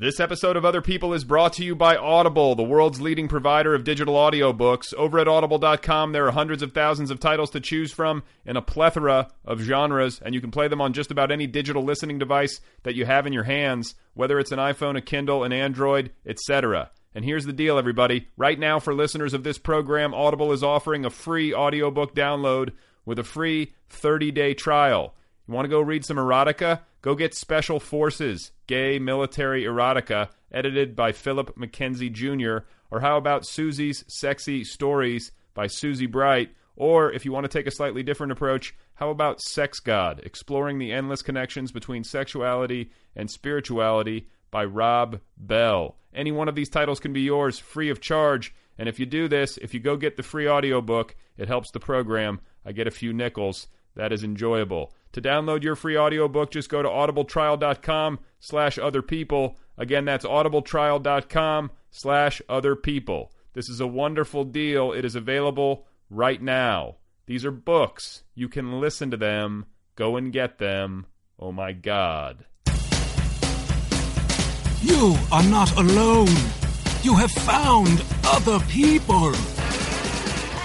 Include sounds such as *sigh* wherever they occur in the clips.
This episode of Other People is brought to you by Audible, the world's leading provider of digital audiobooks. Over at audible.com, there are hundreds of thousands of titles to choose from in a plethora of genres, and you can play them on just about any digital listening device that you have in your hands, whether it's an iPhone, a Kindle, an Android, etc. And here's the deal, everybody. Right now, for listeners of this program, Audible is offering a free audiobook download with a free 30 day trial. You want to go read some erotica? Go get Special Forces, Gay Military Erotica, edited by Philip Mackenzie Jr., or how about Susie's Sexy Stories by Susie Bright? Or if you want to take a slightly different approach, how about Sex God, exploring the endless connections between sexuality and spirituality by Rob Bell? Any one of these titles can be yours free of charge. And if you do this, if you go get the free audiobook, it helps the program. I get a few nickels. That is enjoyable. To download your free audiobook, just go to audibletrial.com slash other people. Again, that's audibletrial.com slash other people. This is a wonderful deal. It is available right now. These are books. You can listen to them. Go and get them. Oh my God. You are not alone. You have found other people.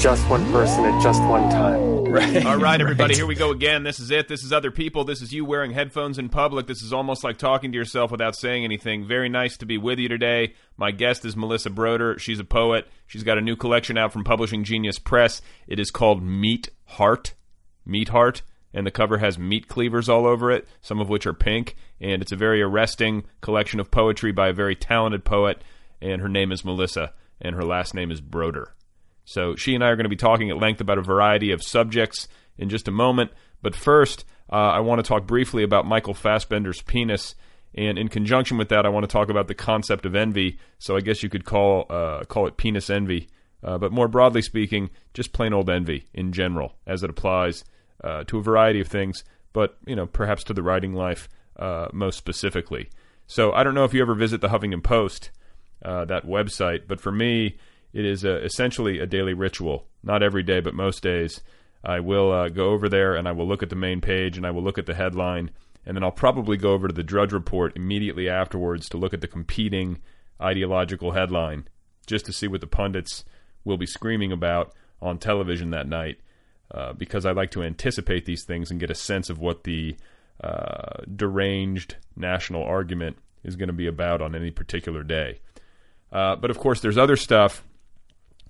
Just one person at just one time. Right. All right, everybody, here we go again. This is it. This is other people. This is you wearing headphones in public. This is almost like talking to yourself without saying anything. Very nice to be with you today. My guest is Melissa Broder. She's a poet. She's got a new collection out from Publishing Genius Press. It is called Meat Heart. Meat Heart. And the cover has meat cleavers all over it, some of which are pink. And it's a very arresting collection of poetry by a very talented poet. And her name is Melissa, and her last name is Broder. So she and I are going to be talking at length about a variety of subjects in just a moment. But first, uh, I want to talk briefly about Michael Fassbender's penis. And in conjunction with that, I want to talk about the concept of envy. So I guess you could call uh, call it penis envy. Uh, but more broadly speaking, just plain old envy in general, as it applies uh, to a variety of things, but you know perhaps to the writing life uh, most specifically. So I don't know if you ever visit the Huffington Post, uh, that website, but for me, it is a, essentially a daily ritual. Not every day, but most days. I will uh, go over there and I will look at the main page and I will look at the headline. And then I'll probably go over to the Drudge Report immediately afterwards to look at the competing ideological headline just to see what the pundits will be screaming about on television that night. Uh, because I like to anticipate these things and get a sense of what the uh, deranged national argument is going to be about on any particular day. Uh, but of course, there's other stuff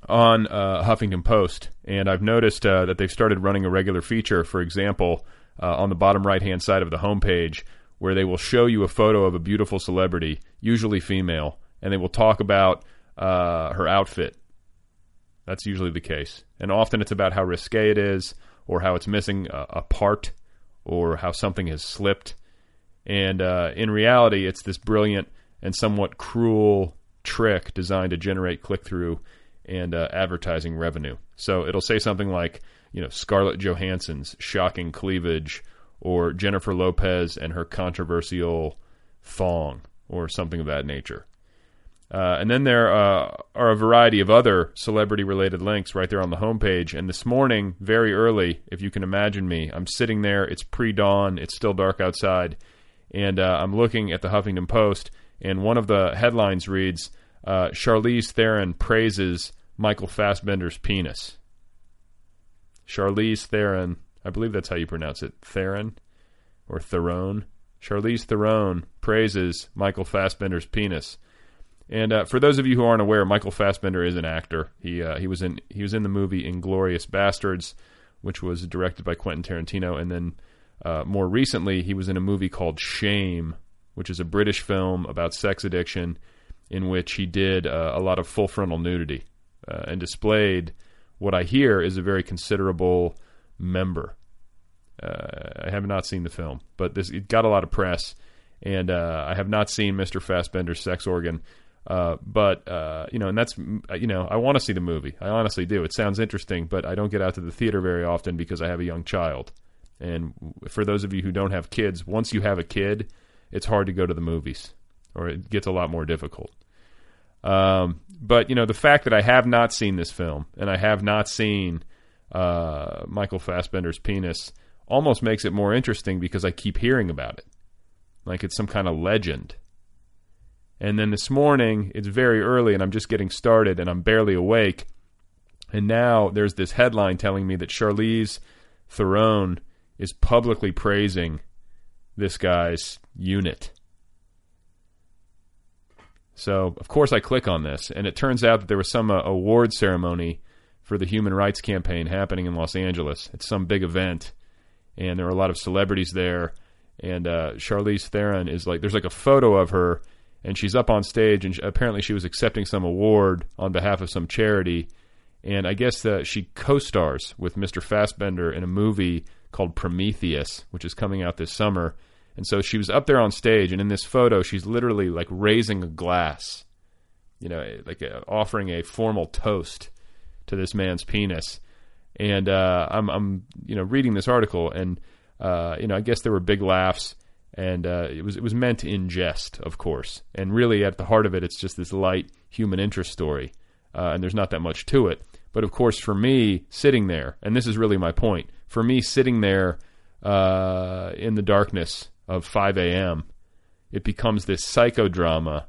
on uh, Huffington Post, and I've noticed uh, that they've started running a regular feature. For example, uh, on the bottom right hand side of the homepage, where they will show you a photo of a beautiful celebrity, usually female, and they will talk about uh, her outfit. That's usually the case, and often it's about how risque it is, or how it's missing a, a part, or how something has slipped. And uh, in reality, it's this brilliant and somewhat cruel trick designed to generate click through and uh, advertising revenue. So it'll say something like, you know, Scarlett Johansson's shocking cleavage, or Jennifer Lopez and her controversial thong, or something of that nature. Uh, and then there uh, are a variety of other celebrity related links right there on the homepage. And this morning, very early, if you can imagine me, I'm sitting there. It's pre dawn, it's still dark outside. And uh, I'm looking at the Huffington Post. And one of the headlines reads uh, Charlize Theron praises Michael Fassbender's penis. Charlize Theron, I believe that's how you pronounce it, Theron or Theron. Charlize Theron praises Michael Fassbender's penis. And uh, for those of you who aren't aware, Michael Fassbender is an actor. He uh, he was in he was in the movie Inglourious Basterds, which was directed by Quentin Tarantino, and then uh, more recently he was in a movie called Shame, which is a British film about sex addiction, in which he did uh, a lot of full frontal nudity uh, and displayed what I hear is a very considerable member. Uh, I have not seen the film, but this it got a lot of press, and I have not seen Mr. Fassbender's sex organ. Uh, but uh, you know, and that's you know, I want to see the movie. I honestly do. It sounds interesting, but I don't get out to the theater very often because I have a young child. And for those of you who don't have kids, once you have a kid, it's hard to go to the movies, or it gets a lot more difficult. Um, but you know, the fact that I have not seen this film and I have not seen uh, Michael Fassbender's penis almost makes it more interesting because I keep hearing about it, like it's some kind of legend. And then this morning, it's very early and I'm just getting started and I'm barely awake. And now there's this headline telling me that Charlize Theron is publicly praising this guy's unit. So, of course, I click on this, and it turns out that there was some uh, award ceremony for the Human Rights Campaign happening in Los Angeles. It's some big event, and there are a lot of celebrities there. And uh, Charlize Theron is like, there's like a photo of her and she's up on stage, and she, apparently she was accepting some award on behalf of some charity. And I guess that she co-stars with Mr. Fassbender in a movie called Prometheus, which is coming out this summer. And so she was up there on stage, and in this photo, she's literally like raising a glass, you know, like a, offering a formal toast to this man's penis. And uh, I'm, I'm, you know, reading this article, and uh, you know, I guess there were big laughs and uh, it was it was meant in jest, of course. And really, at the heart of it, it's just this light human interest story, uh, and there's not that much to it. But of course, for me, sitting there, and this is really my point, for me, sitting there uh, in the darkness of 5 a.m., it becomes this psychodrama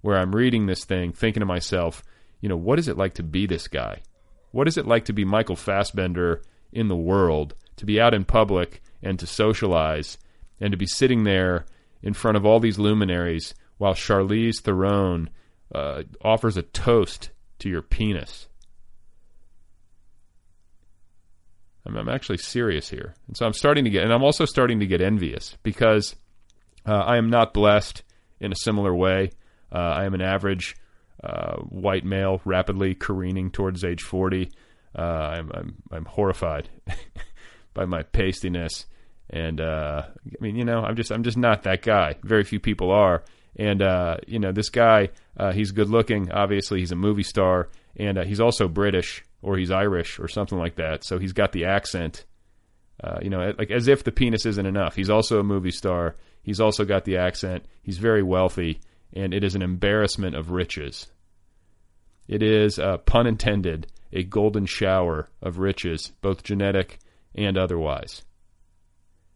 where I'm reading this thing, thinking to myself, you know, what is it like to be this guy? What is it like to be Michael Fassbender in the world, to be out in public and to socialize? and to be sitting there in front of all these luminaries while Charlize Theron uh, offers a toast to your penis. I'm, I'm, actually serious here, and so I'm starting to get, and I'm also starting to get envious because uh, I am not blessed in a similar way. Uh, I am an average uh, white male, rapidly careening towards age 40. Uh, I'm, I'm, I'm horrified *laughs* by my pastiness and uh, I mean, you know, I'm just I'm just not that guy. Very few people are. And uh, you know, this guy, he's good looking. Obviously, he's a movie star, and he's also British or he's Irish or something like that. So he's got the accent. Uh, you know, like as if the penis isn't enough. He's also a movie star. He's also got the accent. He's very wealthy, and it is an embarrassment of riches. It is, uh, pun intended, a golden shower of riches, both genetic and otherwise.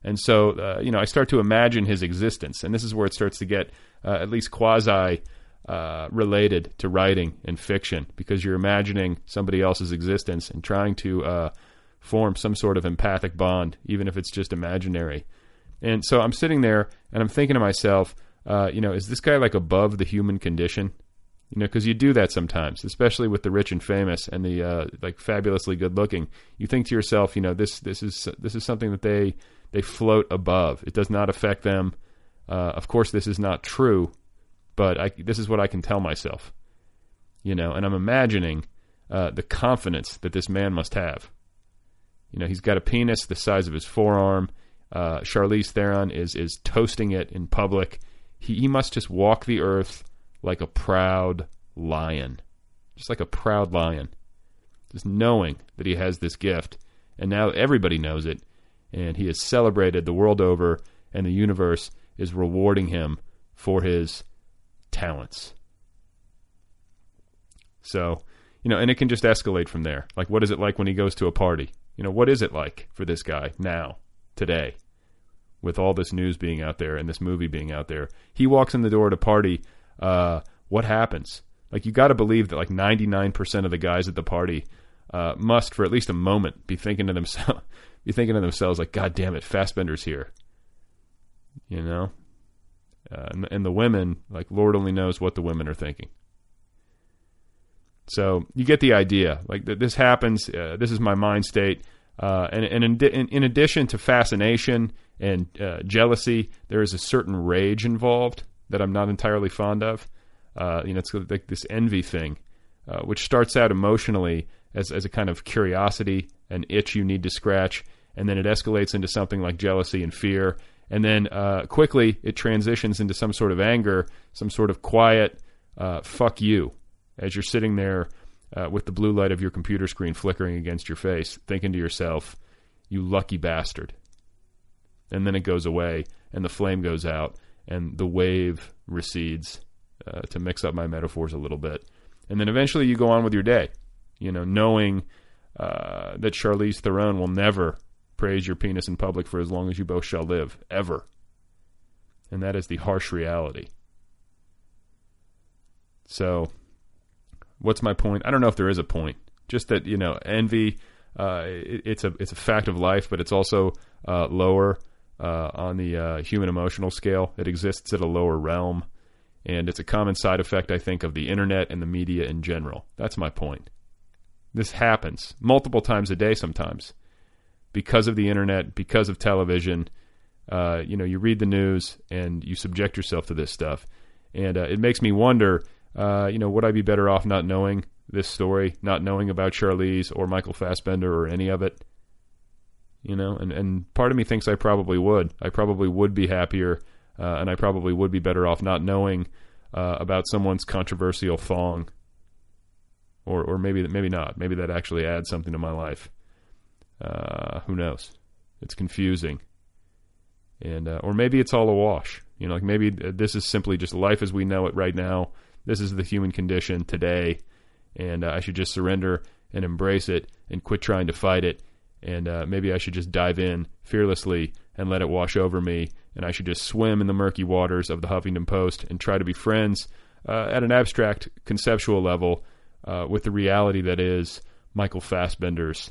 And so, uh, you know, I start to imagine his existence, and this is where it starts to get uh, at least quasi uh, related to writing and fiction, because you're imagining somebody else's existence and trying to uh, form some sort of empathic bond, even if it's just imaginary. And so I'm sitting there and I'm thinking to myself, uh, you know, is this guy like above the human condition? You know, because you do that sometimes, especially with the rich and famous and the uh, like fabulously good looking. You think to yourself, you know, this this is this is something that they they float above. It does not affect them. Uh, of course, this is not true, but I, this is what I can tell myself. You know, and I'm imagining uh, the confidence that this man must have. You know, he's got a penis the size of his forearm. Uh, Charlize Theron is is toasting it in public. He, he must just walk the earth like a proud lion, just like a proud lion, just knowing that he has this gift, and now everybody knows it, and he is celebrated the world over, and the universe is rewarding him for his talents. So, you know, and it can just escalate from there. Like, what is it like when he goes to a party? You know, what is it like for this guy now, today, with all this news being out there and this movie being out there? He walks in the door at a party. Uh, what happens? Like, you got to believe that like 99% of the guys at the party uh, must, for at least a moment, be thinking to themselves, *laughs* be thinking to themselves, like, God damn it, Fassbender's here. You know, uh, and, and the women, like, Lord only knows what the women are thinking. So you get the idea. Like th- this happens. Uh, this is my mind state. Uh, and, and in, in, in, addition to fascination and uh, jealousy, there is a certain rage involved that I'm not entirely fond of. Uh, you know, it's like this envy thing, uh, which starts out emotionally as, as a kind of curiosity, an itch you need to scratch, and then it escalates into something like jealousy and fear. And then uh, quickly it transitions into some sort of anger, some sort of quiet, fuck you as you're sitting there uh, with the blue light of your computer screen flickering against your face, thinking to yourself, you lucky bastard. And then it goes away, and the flame goes out, and the wave recedes, uh, to mix up my metaphors a little bit. And then eventually you go on with your day, you know, knowing uh, that Charlize Theron will never praise your penis in public for as long as you both shall live, ever. And that is the harsh reality. So what's my point? I don't know if there is a point. Just that you know, envy. Uh, it, it's a it's a fact of life, but it's also uh, lower uh, on the uh, human emotional scale. It exists at a lower realm, and it's a common side effect, I think, of the internet and the media in general. That's my point. This happens multiple times a day, sometimes, because of the internet, because of television. Uh, you know, you read the news and you subject yourself to this stuff, and uh, it makes me wonder uh, you know, would I be better off not knowing this story, not knowing about Charlize or Michael Fassbender or any of it? You know, and, and part of me thinks I probably would. I probably would be happier, uh, and I probably would be better off not knowing uh, about someone's controversial thong. Or, or maybe maybe not. Maybe that actually adds something to my life. Uh, who knows? It's confusing, and uh, or maybe it's all a wash. You know, like maybe this is simply just life as we know it right now this is the human condition today, and uh, I should just surrender and embrace it and quit trying to fight it. And uh, maybe I should just dive in fearlessly and let it wash over me. And I should just swim in the murky waters of the Huffington Post and try to be friends uh, at an abstract conceptual level uh, with the reality that is Michael Fassbender's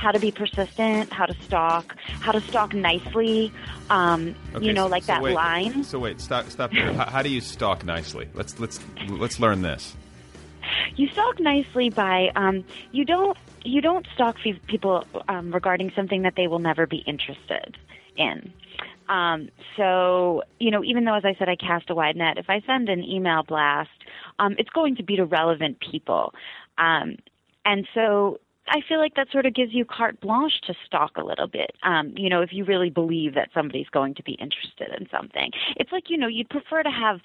how to be persistent, how to stalk, how to stalk nicely. Um, Okay, you know, like so that wait, line. So wait, stop, stop there. how, how do you stalk nicely? Let's let's let's learn this. You stalk nicely by um, you don't you don't stalk people um, regarding something that they will never be interested in. Um, so you know, even though as I said I cast a wide net, if I send an email blast, um, it's going to be to relevant people, um, and so I feel like that sort of gives you carte blanche to stalk a little bit. Um, you know, if you really believe that somebody's going to be interested in something, it's like you know you'd prefer to have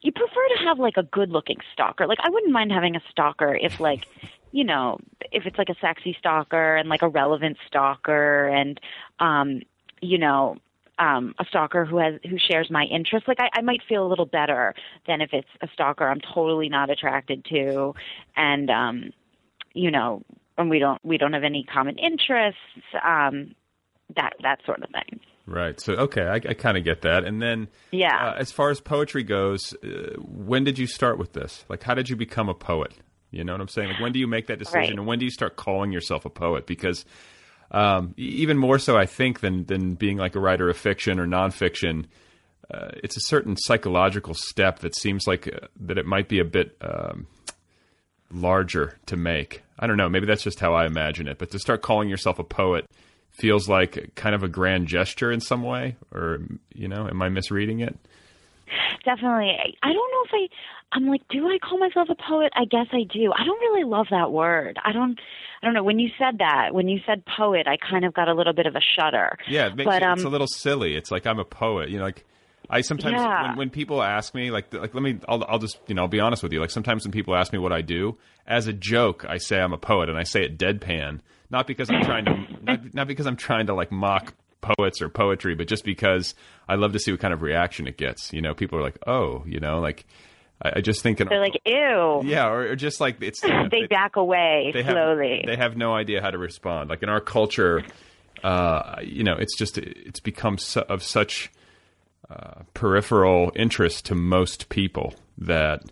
you prefer to have like a good looking stalker. Like I wouldn't mind having a stalker if like *laughs* you know, if it's like a sexy stalker and like a relevant stalker and um you know, um, a stalker who has who shares my interests. Like I, I might feel a little better than if it's a stalker I'm totally not attracted to, and um, you know, and we don't we don't have any common interests. Um, that that sort of thing. Right. So okay, I, I kind of get that. And then, Yeah. uh, as far as poetry goes, uh, when did you start with this? Like, how did you become a poet? You know what I'm saying? Like, when do you make that decision, Right. and when do you start calling yourself a poet? Because um, even more so, I think, than than being like a writer of fiction or nonfiction, uh, it's a certain psychological step that seems like uh, that it might be a bit um, larger to make. I don't know. Maybe that's just how I imagine it. But to start calling yourself a poet feels like kind of a grand gesture in some way, or you know, am I misreading it? Definitely. I, don't know if I. I'm like, do I call myself a poet? I guess I do. I don't really love that word. I don't. I don't know. When you said that, when you said poet, I kind of got a little bit of a shudder. Yeah, it makes but it, um, it's a little silly. It's like I'm a poet. You know, like I sometimes Yeah. when, when people ask me, like, like let me, I'll, I'll just, you know, I'll be honest with you. Like sometimes when people ask me what I do, as a joke, I say I'm a poet, and I say it deadpan, not because I'm trying to, *laughs* not, not because I'm trying to like mock poets or poetry, but just because I love to see what kind of reaction it gets. You know, people are like, oh, you know, like I, I just think, they're like, ew. yeah, or, or just like it's *laughs* They back away they have, slowly. They have no idea how to respond. Like in our culture, uh, you know, it's just it's become su- of such uh, peripheral interest to most people that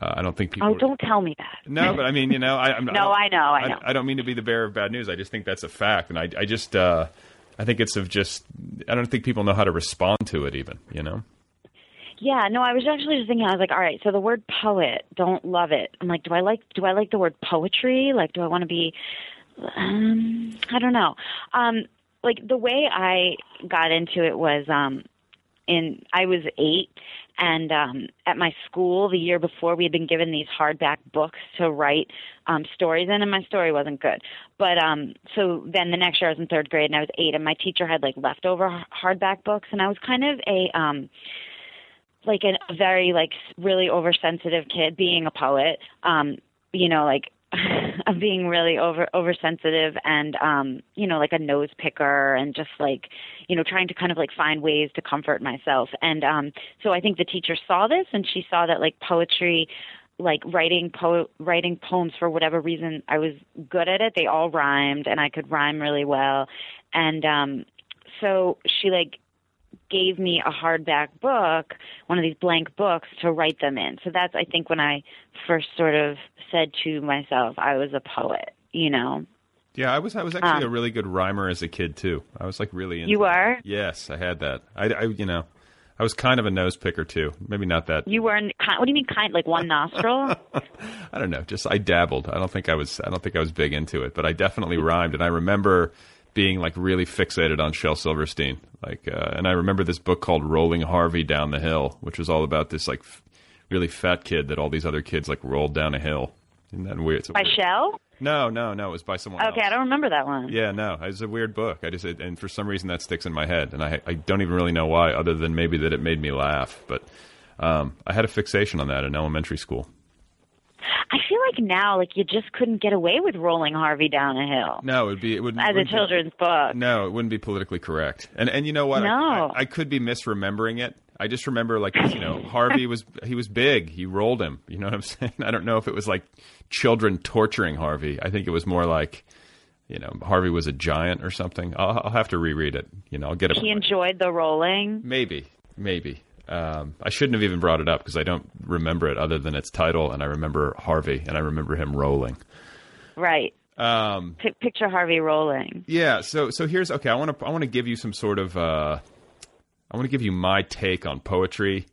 uh, I don't think people. oh, don't tell me that. No, but I mean, you know, I, I'm, *laughs* No, don't- I know, I know. I, don't mean to be the bearer of bad news. I just think that's a fact, and I, I just, uh, I think it's of just, I don't think people know how to respond to it, even. You know. Yeah, no, I was actually just thinking. I was like, all right, so the word poet, don't love it. I'm like, do I like do I like the word poetry? Like, do I want to be? Um, I don't know. Um, like the way I got into it was um, in I was eight, and um, at my school the year before we had been given these hardback books to write um, stories in, and my story wasn't good. But um, so then the next year I was in third grade, and I was eight, and my teacher had like leftover hardback books, and I was kind of a um, like a very like really oversensitive kid being a poet um you know like *laughs* of being really over oversensitive and um you know like a nose picker and just like you know trying to kind of like find ways to comfort myself. And um so i think the teacher saw this and she saw that like poetry like writing po- writing poems for whatever reason I was good at it. They all rhymed and I could rhyme really well. And um so she like gave me a hardback book, one of these blank books to write them in. So that's I think when I first sort of said to myself I was a poet, you know. Yeah, I was. I was actually a really good rhymer as a kid too. I was like really. Into Um, You were? Yes, I had that. I, I, you know, I was kind of a nose picker too. Maybe not that. You were in kind what do you mean kind like one nostril? *laughs* I don't know. Just I dabbled. I don't think I was. I don't think I was big into it, but I definitely rhymed. And I remember being like really fixated on Shel Silverstein. Like, uh, and I remember this book called Rolling Harvey Down the Hill, which was all about this like f- really fat kid that all these other kids like rolled down a hill. Isn't that weird? It's By weird- Shel? No, no, no. It was by someone Okay, else. I don't remember that one. Yeah, no, it's a weird book. I just and for some reason that sticks in my head, and I I don't even really know why, other than maybe that it made me laugh. But um, I had a fixation on that in elementary school. I feel like now like you just couldn't get away with rolling Harvey down a hill No, it would be it would as a wouldn't be- children's book. No, it wouldn't be politically correct. And and you know what? I- No. I, I could be misremembering it. I just remember like you know *laughs* Harvey was he was big. He rolled him. You know what I'm *laughs* saying? I don't know if it was like children torturing Harvey. I think it was more like you know Harvey was a giant or something. I'll, I'll have to reread it. You know, I'll get it. He enjoyed the rolling. Maybe, maybe. Um, I shouldn't have even brought it up because I don't remember it other than its title, and I remember Harvey, and I remember him rolling. Right. Um, P- picture Harvey rolling. yeah. So, so here's okay. I want to, I want to give you some sort of, uh, I want to give you my take on poetry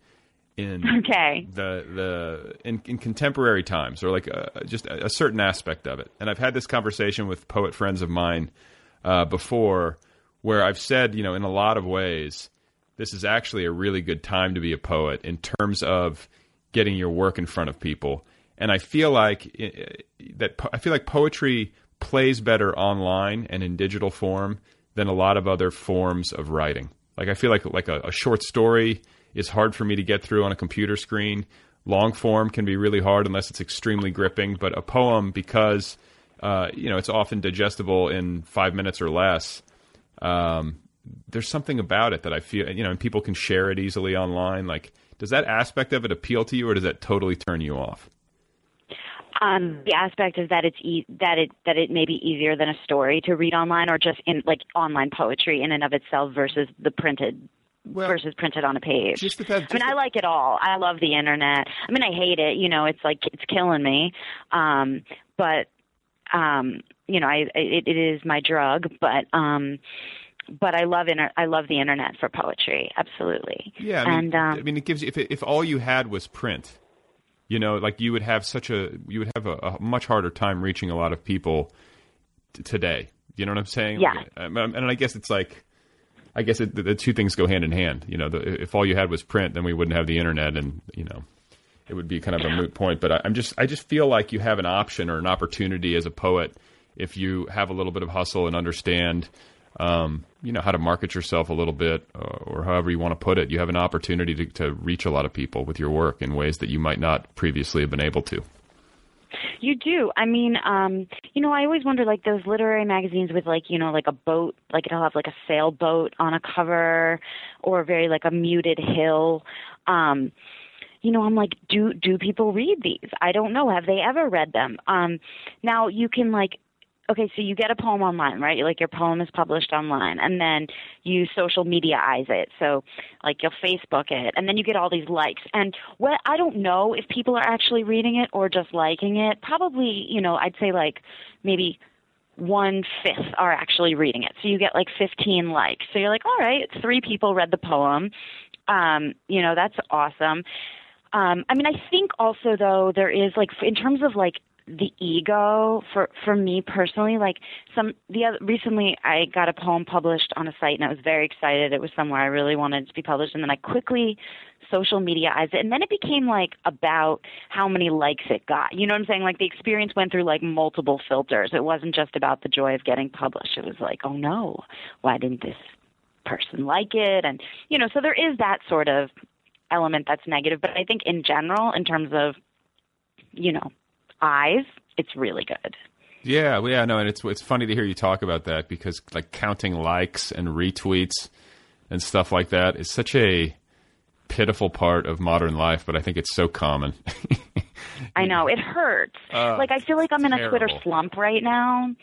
in *laughs* Okay. the the in, in contemporary times, or like uh just a, a certain aspect of it. And I've had this conversation with poet friends of mine uh, before, where I've said, you know, in a lot of ways, this is actually a really good time to be a poet in terms of getting your work in front of people. And I feel like i- that I feel like poetry plays better online and in digital form than a lot of other forms of writing. Like I feel like like a, a short story is hard for me to get through on a computer screen. Long form can be really hard unless it's extremely gripping. But a poem, because uh, you know it's often digestible in five minutes or less, um, there's something about it that I feel you know, and people can share it easily online. Like, does that aspect of it appeal to you, or does that totally turn you off? Um, the aspect is that it's e- that it that it may be easier than a story to read online, or just in like online poetry in and of itself versus the printed Well, versus printed on a page. just that- just I mean, I like it all. I love the internet. I mean, I hate it. You know, it's like it's killing me. Um, but um, you know, I it, it is my drug. But um, but I love inter- I love the internet for poetry. Absolutely. Yeah, I mean, and um, I mean, it gives you if if all you had was print, you know, like you would have such a you would have a, a much harder time reaching a lot of people t- today. You know what I'm saying? Yeah. Like, um, and I guess it's like, I guess it, the, the two things go hand in hand. You know, the, if all you had was print, then we wouldn't have the internet, and you know, it would be kind of a moot point. But I, I'm just I just feel like you have an option or an opportunity as a poet if you have a little bit of hustle and understand um, you know how to market yourself a little bit uh, or however you want to put it you have an opportunity to, to reach a lot of people with your work in ways that you might not previously have been able to You do. I mean, um, you know, I always wonder like those literary magazines with like, you know, like a boat, like it'll have like a sailboat on a cover or very like a muted hill. Um, you know, I'm like, do do people read these? I don't know. Have they ever read them? Um, now you can like okay, so you get a poem online, right? Like your poem is published online, and then you social mediaize it. So, like you'll Facebook it, and then you get all these likes. And what I don't know if people are actually reading it or just liking it. Probably, you know, I'd say like maybe one fifth are actually reading it. So you get like 15 likes. So you're like, all right, three people read the poem. Um, you know, that's awesome. Um, I mean, I think also though there is like in terms of like the ego for for me personally like some the other recently I got a poem published on a site and I was very excited. It was somewhere I really wanted to be published. And then I quickly social mediaized it. And then it became like about how many likes it got. You know what I'm saying? Like the experience went through like multiple filters. It wasn't just about the joy of getting published. It was like oh no. Why didn't this person like it? And you know so there is that sort of element that's negative. But I think in general in terms of you know eyes, it's really good. yeah well, yeah no and it's it's funny to hear you talk about that because like counting likes and retweets and stuff like that is such a pitiful part of modern life but i think it's so common I know *laughs* it hurts. Uh, like I feel like I'm in a Twitter slump right now.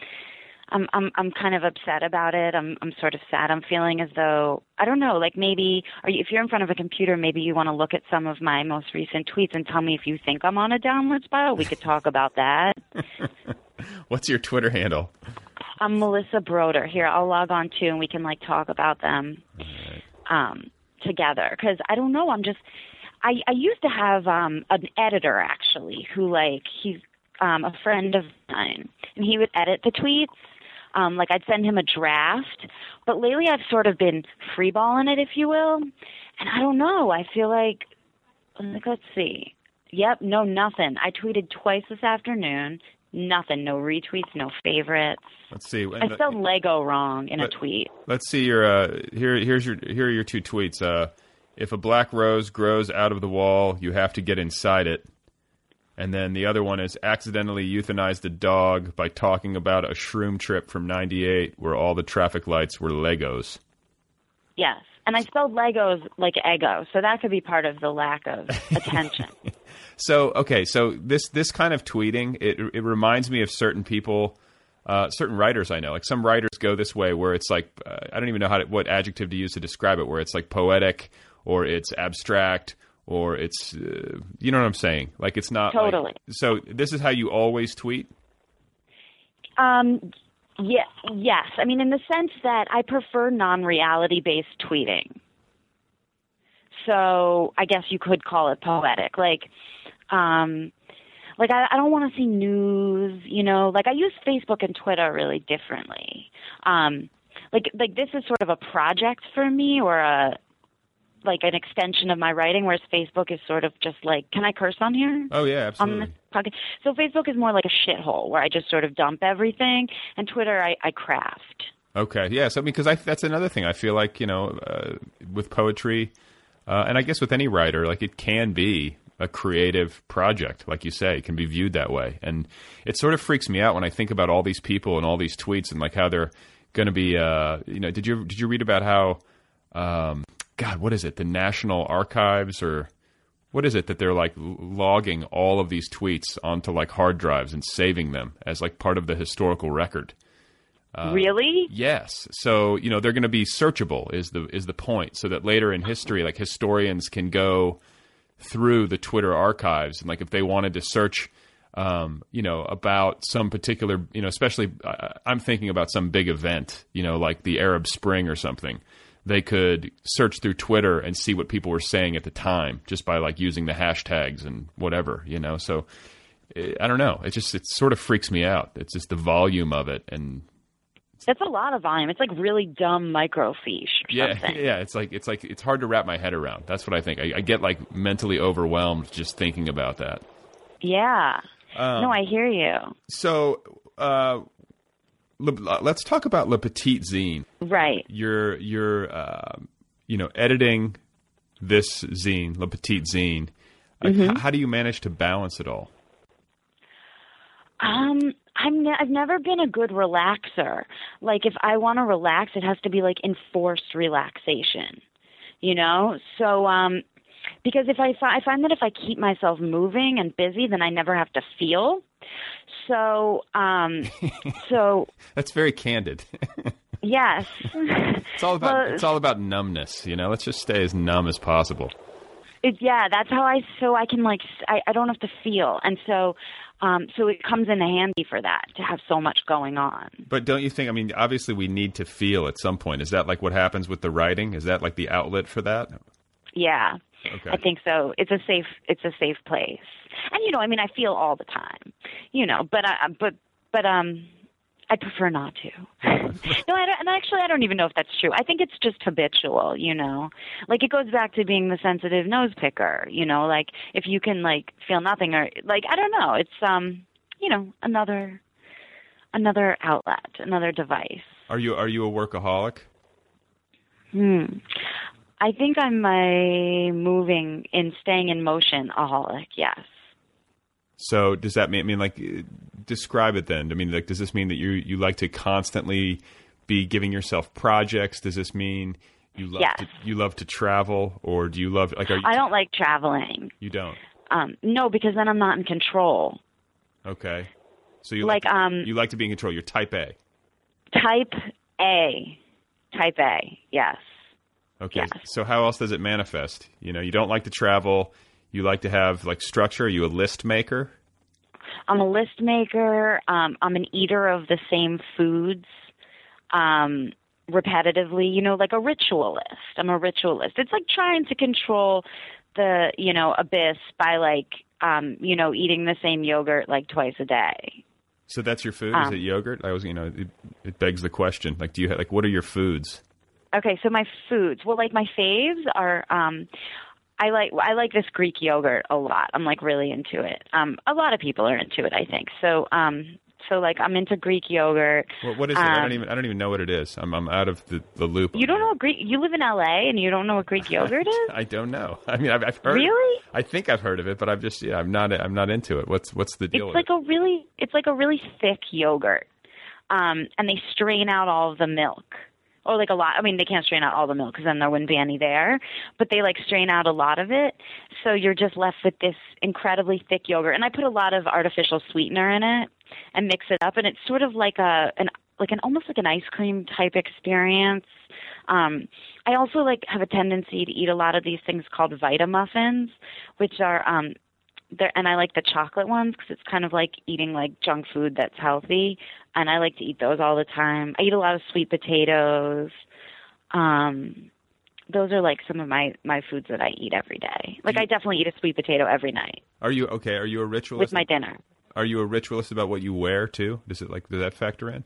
I'm I'm I'm kind of upset about it. I'm I'm sort of sad. I'm feeling as though I don't know, like maybe are you, if you're in front of a computer, maybe you want to look at some of my most recent tweets and tell me if you think I'm on a downward spiral. We could talk about that. *laughs* what's your twitter handle I'm Melissa Broder. Here, I'll log on too, and we can like talk about them um, together. Because I don't know, I'm just. I I used to have um, an editor actually who like he's um, a friend of mine, and he would edit the tweets. Um, like I'd send him a draft, but lately I've sort of been freeballing it, if you will. And I don't know. I feel like, like let's see. Yep, no, nothing. I tweeted twice this afternoon. Nothing. No retweets. No favorites. let's see I spelled Lego wrong in a tweet. Let's see your uh, here. Here's your here are your two tweets. Uh, if a black rose grows out of the wall, you have to get inside it. And then the other one is accidentally euthanized a dog by talking about a shroom trip from '98 where all the traffic lights were Legos. Yes. And I spelled Legos like ego, so that could be part of the lack of *laughs* attention. So okay, so this this kind of tweeting it it reminds me of certain people, uh, certain writers I know. Like some writers go this way, where it's like uh, I don't even know how to, what adjective to use to describe it. Where it's like poetic, or it's abstract, or it's uh, you know what I'm saying. Like it's not like- Totally. so this is how you always tweet. Um, yeah, yes. I mean, in the sense that I prefer non-reality based tweeting. So I guess you could call it poetic. Like, um, like I, I don't want to see news. You know, like I use Facebook and Twitter really differently. Um, like, like this is sort of a project for me, or a like an extension of my writing, whereas Facebook is sort of just like, can I curse on here? Oh yeah, on absolutely. this podcast. So Facebook is more like a shithole where I just sort of dump everything, and Twitter I, I craft. Okay, yeah. So I mean, because that's another thing. I feel like you know, uh, with poetry, uh, and I guess with any writer, like it can be a creative project, like you say, it can be viewed that way, and it sort of freaks me out when I think about all these people and all these tweets and like how they're going to be. Uh, you know, did you did you read about how? Um, God, what is it? The National Archives or what is it that they're like logging all of these tweets onto like hard drives and saving them as like part of the historical record. Uh, really? Yes. So you know they're going to be searchable is the is the point, so that later in history, like historians can go through the Twitter archives and like if they wanted to search, um, you know, about some particular, you know, especially uh, I'm thinking about some big event, you know, like the Arab Spring or something. They could search through Twitter and see what people were saying at the time just by like using the hashtags and whatever, you know. So I don't know. It just it sort of freaks me out. It's just the volume of it and that's a lot of volume. It's like really dumb microfiche. yeah, something. *laughs* yeah. It's like it's like it's hard to wrap my head around. That's what I think. I, I get like mentally overwhelmed just thinking about that. Yeah. Um, no, I hear you. So, uh, let's talk about Le Petit Zine. Right. You're you're uh, you know editing this zine, Le Petit Zine. Like, Mm-hmm. h- how do you manage to balance it all? Um, I'm ne- I've never been a good relaxer. Like if I want to relax, it has to be like enforced relaxation. You know? So um because if I fi- I find that if I keep myself moving and busy, then I never have to feel. So um *laughs* so That's very candid. *laughs* yes. it's all about Well- it's all about numbness. You know, let's just stay as numb as possible. It, yeah, that's how I so I can like I don't have to feel, and so um so it comes in handy for that to have so much going on. But don't you think? I mean, obviously, we need to feel at some point. Is that like what happens with the writing? Is that like the outlet for that? Yeah, Okay. I think so. It's a safe it's a safe place, and you know I mean I feel all the time, you know, but I but but um. I prefer not to. *laughs* no, I don't, and actually, I don't even know if that's true. I think it's just habitual, you know. Like it goes back to being the sensitive nose picker, you know. Like if you can like feel nothing or like I don't know, it's um, you know, another another outlet, another device. Are you are you a workaholic? Hmm. I think I'm a moving in staying in motion aholic. Yes. So does that mean? I mean, like, uh, describe it then. I mean, like, does this mean that you you like to constantly be giving yourself projects? Does this mean you love Yes. to, you love to travel, or do you love like are you? I don't like traveling. You don't. Um, no, because then I'm not in control. Okay. So you Like, to- um, you like to be in control. You're type A. Type A. Type A. Yes. Okay. Yes. So how else does it manifest? You know, you don't like to travel. You like to have like structure. Are you a list maker? I'm a list maker. Um, I'm an eater of the same foods um, repetitively, you know, like a ritualist. I'm a ritualist. It's like trying to control the, you know, abyss by like, um, you know, eating the same yogurt like twice a day. So that's your food? Is Um, it yogurt? I was, you know, it, it begs the question. Like, do you have, like what are your foods? Okay, so my foods. Well, like my faves are um I like I like this Greek yogurt a lot. I'm like really into it. Um a lot of people are into it, I think. So um so like I'm into Greek yogurt. What, what is it? I don't Um, even I don't even know what it is. I'm I'm out of the, the loop. You don't know Greek you live in LA and you don't know what Greek yogurt *laughs* is? I don't know. I mean, I've, I've heard. Really? I think I've heard of it, but I'm just yeah, I'm not I'm not into it. What's what's the deal? It's with like a really it's like a really thick yogurt. Um and they strain out all of the milk. Or like a lot. I mean, they can't strain out all the milk because then there wouldn't be any there. But they like strain out a lot of it, so you're just left with this incredibly thick yogurt. And I put a lot of artificial sweetener in it and mix it up, and it's sort of like a an like an almost like an ice cream type experience. Um, I also like have a tendency to eat a lot of these things called Vita muffins, which are um, and I like the chocolate ones because it's kind of like eating like junk food that's healthy, and I like to eat those all the time. I eat a lot of sweet potatoes. Um, those are like some of my my foods that I eat every day. Like I definitely eat a sweet potato every night Are you okay? Are you a ritualist? with my dinner. Are you a ritualist about what you wear too? Does it like does that factor in?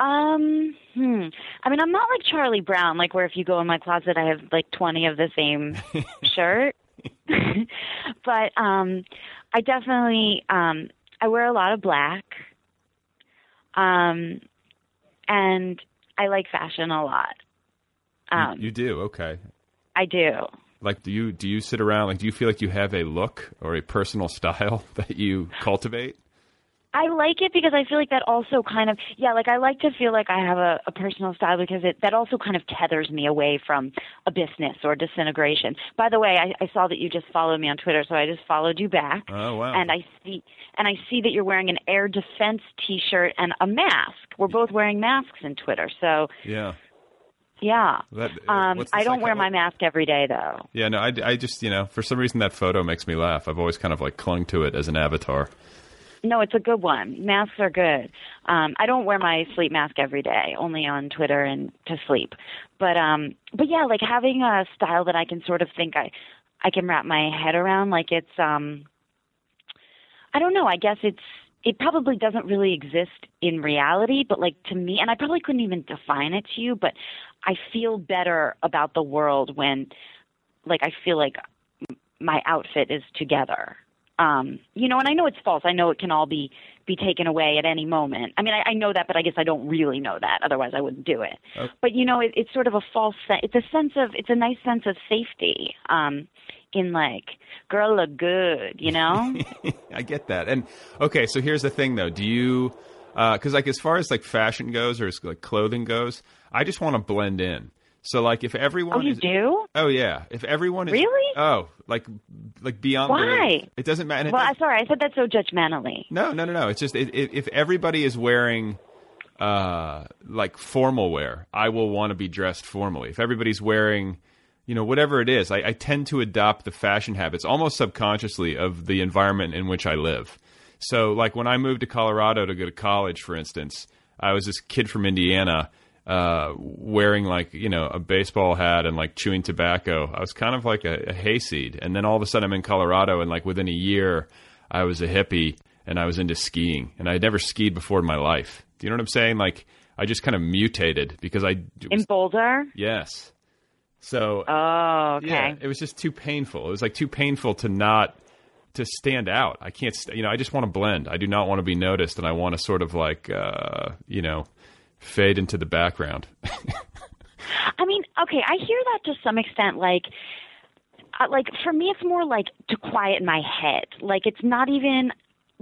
Um, hmm. I mean, I'm not like Charlie Brown, like where if you go in my closet, I have like 20 of the same *laughs* shirt. *laughs* but um, I definitely um, I wear a lot of black. Um, and I like fashion a lot. You- Um, you, do okay. I do. Like, do you do you sit around? Like, do you feel like you have a look or a personal *laughs* style that you cultivate? I like it because I feel like that also kind of yeah, like I like to feel like I have a, a personal style because it that also kind of tethers me away from a business or disintegration. By the way, I, I saw that you just followed me on Twitter, so I just followed you back. Oh, wow. And I see and I see that you're wearing an air defense T-shirt and a mask. We're both wearing masks in Twitter, so Yeah. yeah. That- uh, um, I don't wear my mask every day though. Yeah, no, I, I just, you know, for some reason that photo makes me laugh. I've always kind of like clung to it as an avatar. No, it's a good one. Masks are good. Um, I don't wear my sleep mask every day, only on Twitter and to sleep. But um, but yeah, like having a style that I can sort of think I I can wrap my head around. Like it's um, I don't know. I guess it's it probably doesn't really exist in reality, but like to me, and I probably couldn't even define it to you, but I feel better about the world when, like, I feel like my outfit is together um you know and i know it's false i know it can all be be taken away at any moment i mean i, I know that but i guess i don't really know that otherwise i wouldn't do it but you know it, it's sort of a false se- it's a sense of it's a nice sense of safety um in like girl look good you know *laughs* I get that. And okay, so here's the thing though. Do you, because like as far as like fashion goes or as like clothing goes, I just want to blend in. So like if everyone oh you is, do oh yeah, if everyone is Really? oh like like beyond Why? belief. it doesn't matter. well i'm sorry i said that so judgmentally No, no, no, no. It's just it, it, if everybody is wearing uh like formal wear, I will want to be dressed formally. If everybody's wearing, you know, whatever it is, I, I tend to adopt the fashion habits almost subconsciously of the environment in which I live. So, like when I moved to Colorado to go to college, for instance, I was this kid from Indiana uh, wearing like you know a baseball hat and like chewing tobacco. I was kind of like a, a hayseed, and then all of a sudden I'm in Colorado, and like within a year, I was a hippie and I was into skiing, and I had never skied before in my life. Do you know what I'm saying? Like I just kind of mutated because I it in boulder yes. So oh okay yeah, it was just too painful. It was like too painful to not to stand out. I can't, st- you know, I just want to blend. I do not want to be noticed, and I want to sort of like, uh, you know, fade into the background. *laughs* I mean, okay, I hear that to some extent. Like, uh, like for me, it's more like to quiet my head. Like, it's not even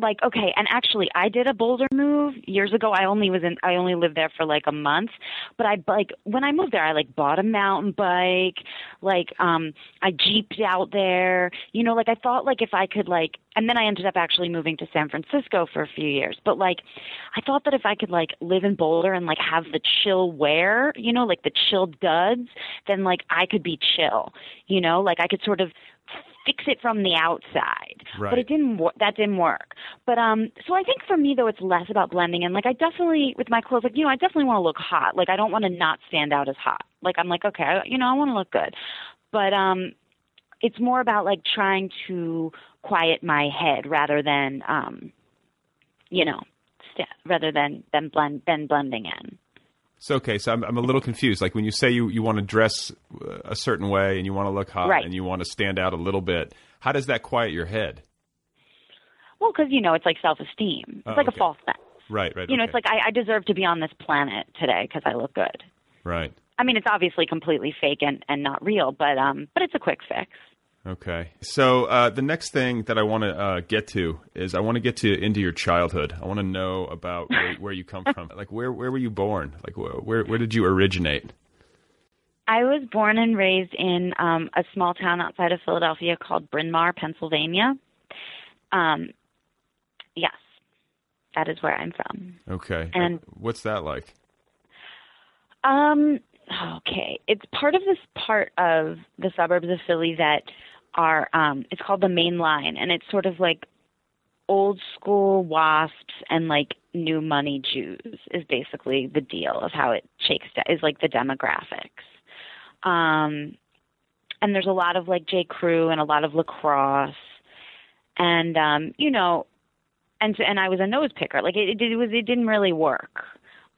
like okay. And actually, I did a Boulder move years ago. I only was in. I only lived there for like a month, but I like when I moved there, I like bought a mountain bike. Like, um, I jeeped out there. You know, like I thought like if I could like, and then I ended up actually moving to San Francisco for a few years. But like, I thought that if I could like live in Boulder and like have the chill wear, you know, like the chill duds, then like I could be chill. You know, like I could sort of fix it from the outside. But it didn't. That didn't work. But um, so I think for me though, it's less about blending in. Like I definitely with my clothes, like you know, I definitely want to look hot. Like I don't want to not stand out as hot. Like I'm like okay, you know, I want to look good. But um, it's more about like trying to quiet my head rather than um, you know, st- rather than than blend than blending in. So okay, so I'm, I'm a little confused. Like when you say you, you want to dress uh, a certain way and you want to look hot Right. and you want to stand out a little bit, how does that quiet your head? Well, because you know, it's like self-esteem. It's Oh, like okay. a false sense. Right, right. You know, okay. it's like I, I deserve to be on this planet today because I look good. right. I mean, it's obviously completely fake and, and not real, but um, but it's a quick fix. Okay. So uh, the next thing that I want to uh, get to is I want to get to into your childhood. I want to know about where, *laughs* where you come from. Like where where were you born? Like where where did you originate? I was born and raised in um, a small town outside of Philadelphia called Bryn Mawr, Pennsylvania. Um, yes, that is where I'm from. Okay. And- what's that like? Um, okay, it's part of this part of the suburbs of Philly that are um, it's called the Main Line, and it's sort of like old school wasps and like new money Jews is basically the deal of how it shakes is like the demographics. Um, and there's a lot of like J. Crew and a lot of lacrosse, and um, you know, and and I was a nose picker. Like it, it, it was it didn't really work,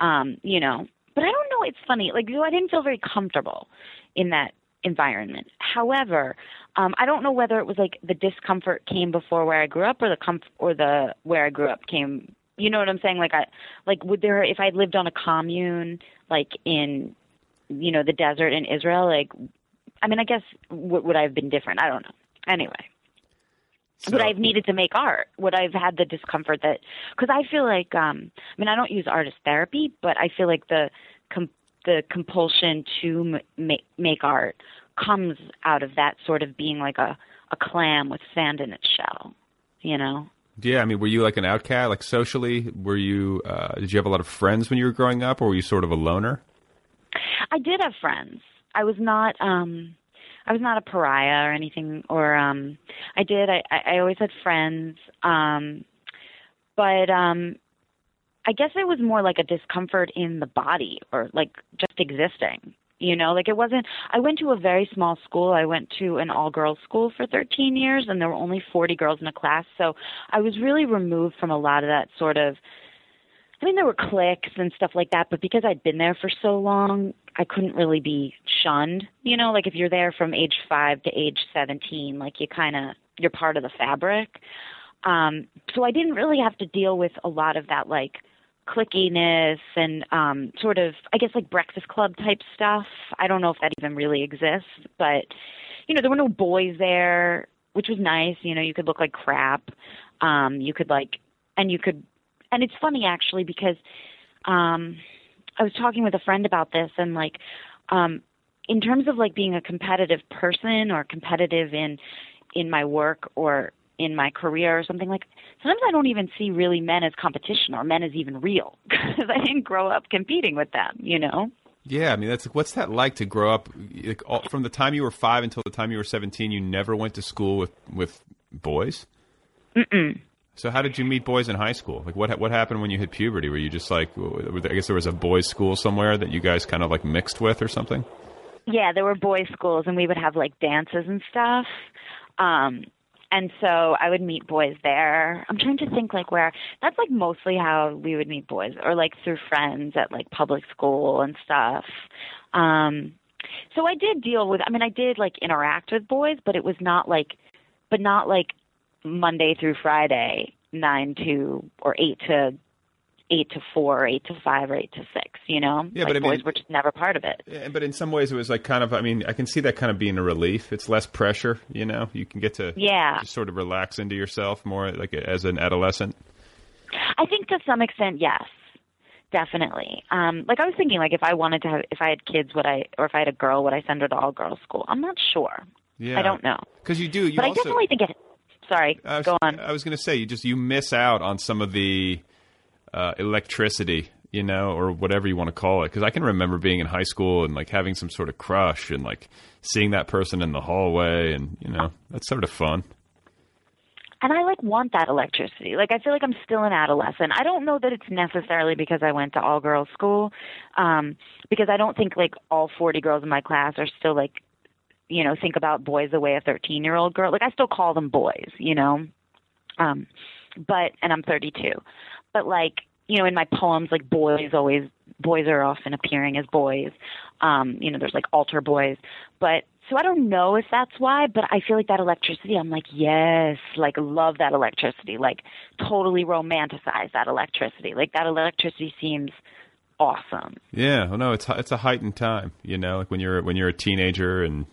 um, you know. But I don't know. It's funny. Like I didn't feel very comfortable in that environment. However, um, I don't know whether it was like the discomfort came before where I grew up, or the comf- or the where I grew up came. You know what I'm saying? Like I like would there if I lived on a commune like in you know the desert in Israel like I mean I guess w- would I have been different? I don't know. Anyway, would I have needed to make art? Would I have had the discomfort that? Because I feel like, um, I mean, I don't use artist therapy, but I feel like the com- the compulsion to m- make make art comes out of that sort of being like a a clam with sand in its shell, you know. Yeah, I mean, were you like an outcast, like socially? Were you? Uh, did you have a lot of friends when you were growing up, or were you sort of a loner? I did have friends. I was not. um I was not a pariah or anything. Or um I did. I I always had friends. Um, but um, I guess it was more like a discomfort in the body, or like just existing. You know, like it wasn't. I went to a very small school. I went to an all girls school for 13 years, and there were only 40 girls in a class. So I was really removed from a lot of that sort of. I mean, there were cliques and stuff like that, but because I'd been there for so long, I couldn't really be shunned. You know, like if you're there from age five to age 17, like you kind of you're part of the fabric. Um, so I didn't really have to deal with a lot of that like clickiness and um sort of I guess like breakfast club type stuff. I don't know if that even really exists, but you know, there were no boys there, which was nice. You know, you could look like crap. Um, you could like and you could and it's funny actually because um I was talking with a friend about this and like um in terms of like being a competitive person or competitive in in my work or in my career or something like sometimes I don't even see really men as competition or men as even real *laughs* because I didn't grow up competing with them, you know. Yeah, I mean, that's what's that like to grow up like, all, from the time you were five until the time you were seventeen? You never went to school with with boys. Mm-mm. So how did you meet boys in high school? Like what what happened when you hit puberty? Were you just like I guess there was a boys' school somewhere that you guys kind of like mixed with or something? Yeah, there were boys' schools, and we would have like dances and stuff. Um, and so I would meet boys there. I'm trying to think like where that's like mostly how we would meet boys or like through friends at like public school and stuff. Um so I did deal with I mean I did like interact with boys, but it was not like but not like Monday through Friday, 9 to or 8 to eight to four, or eight to five, or eight to six. You know, Yeah, like but I boys mean- were just never part of it. Yeah, but in some ways it was like kind of I mean I can see that kind of being a relief. It's less pressure, you know. You can get to Yeah. just sort of relax into yourself more like as an adolescent. I think to some extent, yes, definitely. Um, like I was thinking, like if I wanted to have, if I had kids, would I, or if I had a girl, would I send her to all girls school? I'm not sure. Yeah, I don't know, because you do. You but also, I definitely think it. Sorry, was, go on. I was going to say you just you miss out on some of the uh, electricity, you know, or whatever you want to call it. Because I can remember being in high school and like having some sort of crush and like seeing that person in the hallway, and you know that's sort of fun. and I like want that electricity. Like I feel like I'm still an adolescent. I don't know that it's necessarily because I went to all girls school, um, because I don't think like all 40 girls in my class are still like, you know, think about boys the way a 13 year old girl. Like I still call them boys, you know, um, but and I'm 32, but like you know, in my poems, like boys always boys are often appearing as boys. Um, you know, there's like altar boys, but so I don't know if that's why, but I feel like that electricity. I'm like, yes, like love that electricity, like totally romanticize that electricity. Like that electricity seems awesome. Yeah, well, no, it's it's a heightened time, you know, like when you're when you're a teenager and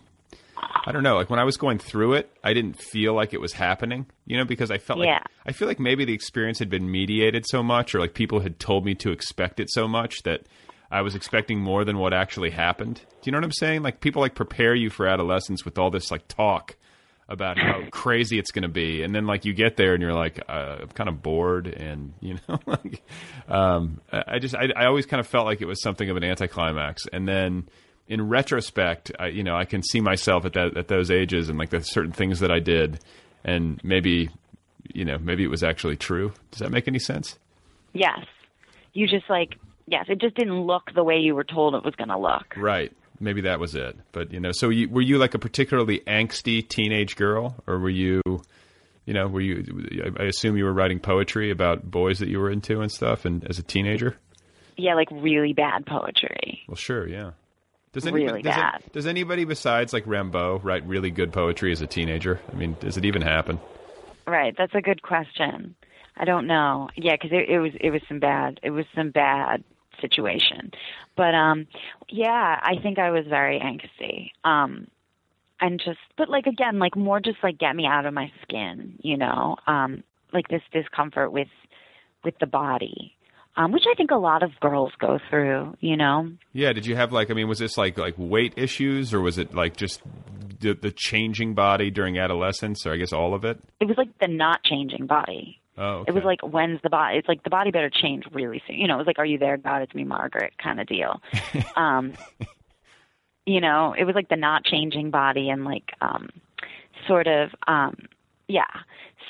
I don't know, like when I was going through it, I didn't feel like it was happening, you know, because I felt like I feel like maybe the experience had been mediated so much or like people had told me to expect it so much that I was expecting more than what actually happened. Do you know what I'm saying? Like people like prepare you for adolescence with all this like talk about how *laughs* crazy it's going to be, and then like you get there and you're like, uh, I'm kind of bored, and you know, *laughs* like, um, I I just I, I always kind of felt like it was something of an anticlimax, and then in retrospect, I, you know, I can see myself at that at those ages and like the certain things that I did, and maybe, you know, maybe it was actually true. Does that make any sense? Yes, you just like yes, it just didn't look the way you were told it was going to look. Right. Maybe that was it. But you know, so you, were you like a particularly angsty teenage girl, or were you, you know, were you? I I assume you were writing poetry about boys that you were into and stuff, and as a teenager. Yeah, like really bad poetry. Well, sure, yeah. Does Really anybody, does, bad. It, does anybody besides like Rimbaud write really good poetry as a teenager? I mean, does it even happen? Right, that's a good question. I don't know. Yeah, because it, it was it was some bad. It was some bad situation. But um, yeah, I think I was very angsty. Um, and just but like again like more just like get me out of my skin you know um like this discomfort with with the body um which i think a lot of girls go through you know Yeah. Did you have like? I mean, was this like like weight issues, or was it like just the, the changing body during adolescence, or I guess all of it? it was like the not changing body Oh, it was like when's the body it's like the body better change really soon you know it was like are you there god it's me margaret kind of deal *laughs* um you know it was like the not changing body and like um sort of um yeah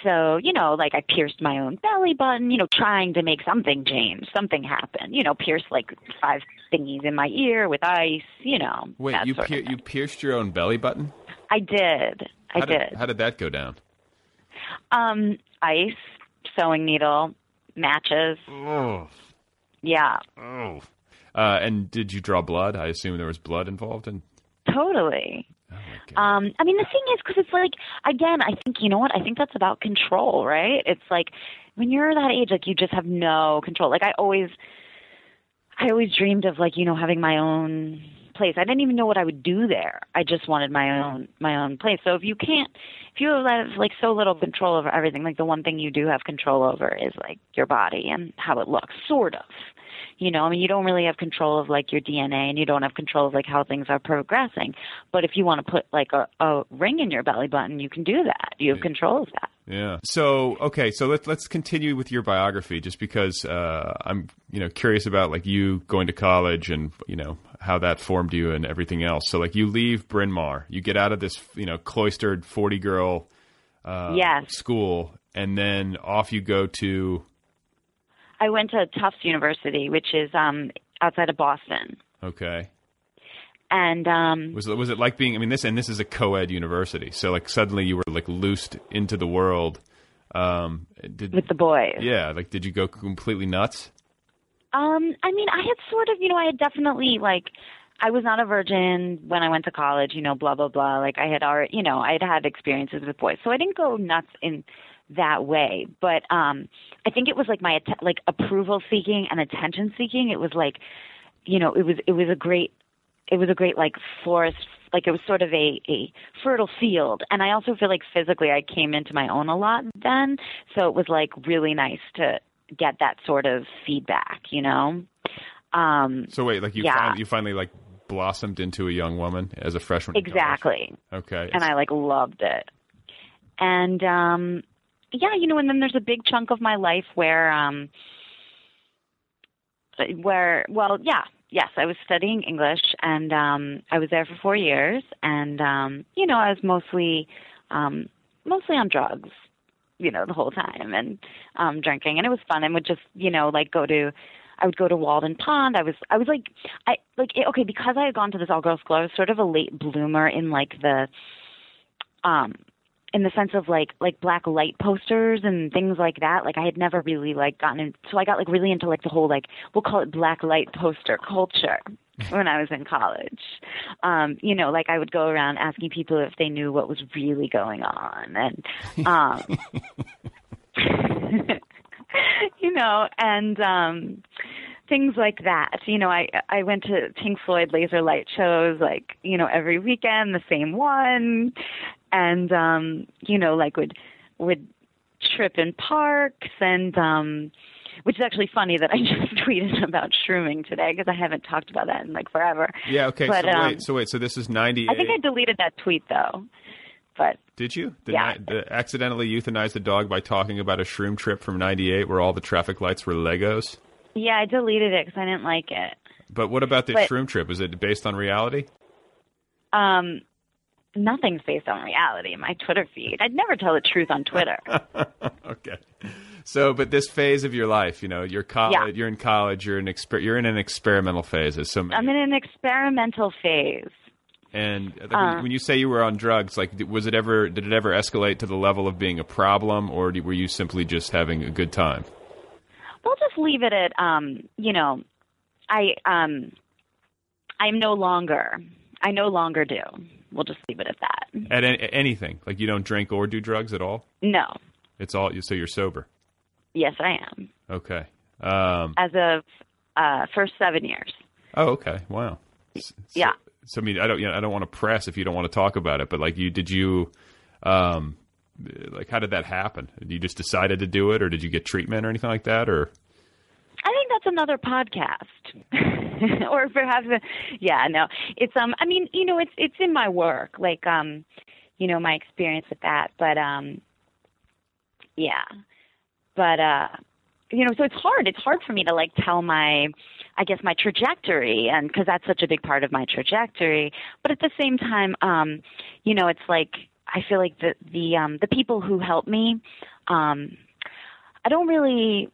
so you know like i pierced my own belly button you know trying to make something change something happen you know pierced like five thingies in my ear with ice you know Wait, you pier- you pierced your own belly button? i did i How did How did that go down? um ice sewing needle matches Oh, yeah oh. Uh, and did you draw blood? I assume there was blood involved. In Totally. Oh. Um, I mean, the thing is, because it's like, again, I think, you know what? I think that's about control, right? It's like when you're that age, like you just have no control. Like I always, I always dreamed of like, you know, having my own place. I didn't even know what I would do there. I just wanted my own, my own place. So if you can't, if you have like so little control over everything, like the one thing you do have control over is like your body and how it looks, sort of you know i mean you don't really have control of like your dna and you don't have control of like how things are progressing but if you want to put like a, a ring in your belly button you can do that you have control of that Yeah. So okay, so let's let's continue with your biography, just because uh, I'm you know curious about like you going to college and you know how that formed you and everything else. So like you leave Bryn Mawr, you get out of this you know cloistered forty girl uh, Yes. school, and then off you go to i went to tufts university which is um outside of boston okay. And um Was it was it like being? I mean, this and this is a co-ed university, so like suddenly you were like loosed into the world. Um, did with the boys yeah, like did you go completely nuts? Um, I mean, I had sort of, you know, I had definitely like, I was not a virgin when I went to college, you know, blah blah blah. Like I had already, you know, I had had experiences with boys, so I didn't go nuts in that way. But um, I think it was like my like approval seeking and attention seeking. It was like, you know, it was it was a great, it was a great like forest. Like it was sort of a a fertile field, and I also feel like physically I came into my own a lot then. So it was like really nice to get that sort of feedback, you know. Um, So wait, like you Yeah. finally, you finally like blossomed into a young woman as a freshman. exactly. Okay. and I like loved it. And um yeah, you know, and then there's a big chunk of my life where um where well, yeah, yes, I was studying English and um I was there for 4 years and um you know, I was mostly um mostly on drugs, you know, the whole time and um drinking and it was fun and would just, you know, like go to I would go to Walden Pond. I was I was like I like eh, okay because I had gone to this all girls school. I was sort of a late bloomer in like the um in the sense of like like black light posters and things like that. Like I had never really like gotten in, so I got like really into like the whole like we'll call it black light poster culture *laughs* when I was in college. Um, you know, like I would go around asking people if they knew what was really going on and um *laughs* you know, and um things like that. You know, I I went to Pink Floyd laser light shows like, you know, every weekend, the same one. And um, you know, like would would trip in parks and um which is actually funny that I *laughs* just tweeted about shrooming today because I haven't talked about that in like forever. yeah. Okay. But, so um, wait. So wait. So this is ninety I think I deleted that tweet though. But Did you? The, Yeah. the accidentally euthanized the dog by talking about a shroom trip from ninety eight where all the traffic lights were Legos. yeah, I deleted it because I didn't like it. But what about this But- shroom trip? Is it based on reality? Um, nothing's based on reality my Twitter feed. I'd never tell the truth on Twitter. *laughs* okay. So, but this phase of your life, you know, you're college, Yeah. you're in college, you're in exper- you're in an experimental phase. As so many. I'm in an experimental phase. And Uh. when you say you were on drugs, like, was it ever? Did it ever escalate to the level of being a problem, or were you simply just having a good time? We'll just leave it at, um, you know, I, um, I'm no longer, I no longer do. We'll just leave it at that. At an- anything, like you don't drink or do drugs at all. No. It's all so you're sober. Yes, I am. Okay. Um, As of uh, first seven years. oh, okay. Wow. So- Yeah. so I mean, I don't, you know, I don't want to press if you don't want to talk about it, but like, you did you, um, like, how did that happen? You just decided to do it, or did you get treatment or anything like that, or? That's another podcast, *laughs* or perhaps, yeah, no, it's um, I mean, you know, it's it's in my work, like um, you know, my experience with that, but um, yeah, but uh, you know, so it's hard. It's hard for me to like tell my, I guess my trajectory, and because that's such a big part of my trajectory. But at the same time, um, you know, it's like I feel like the the um, the people who help me, um, I don't really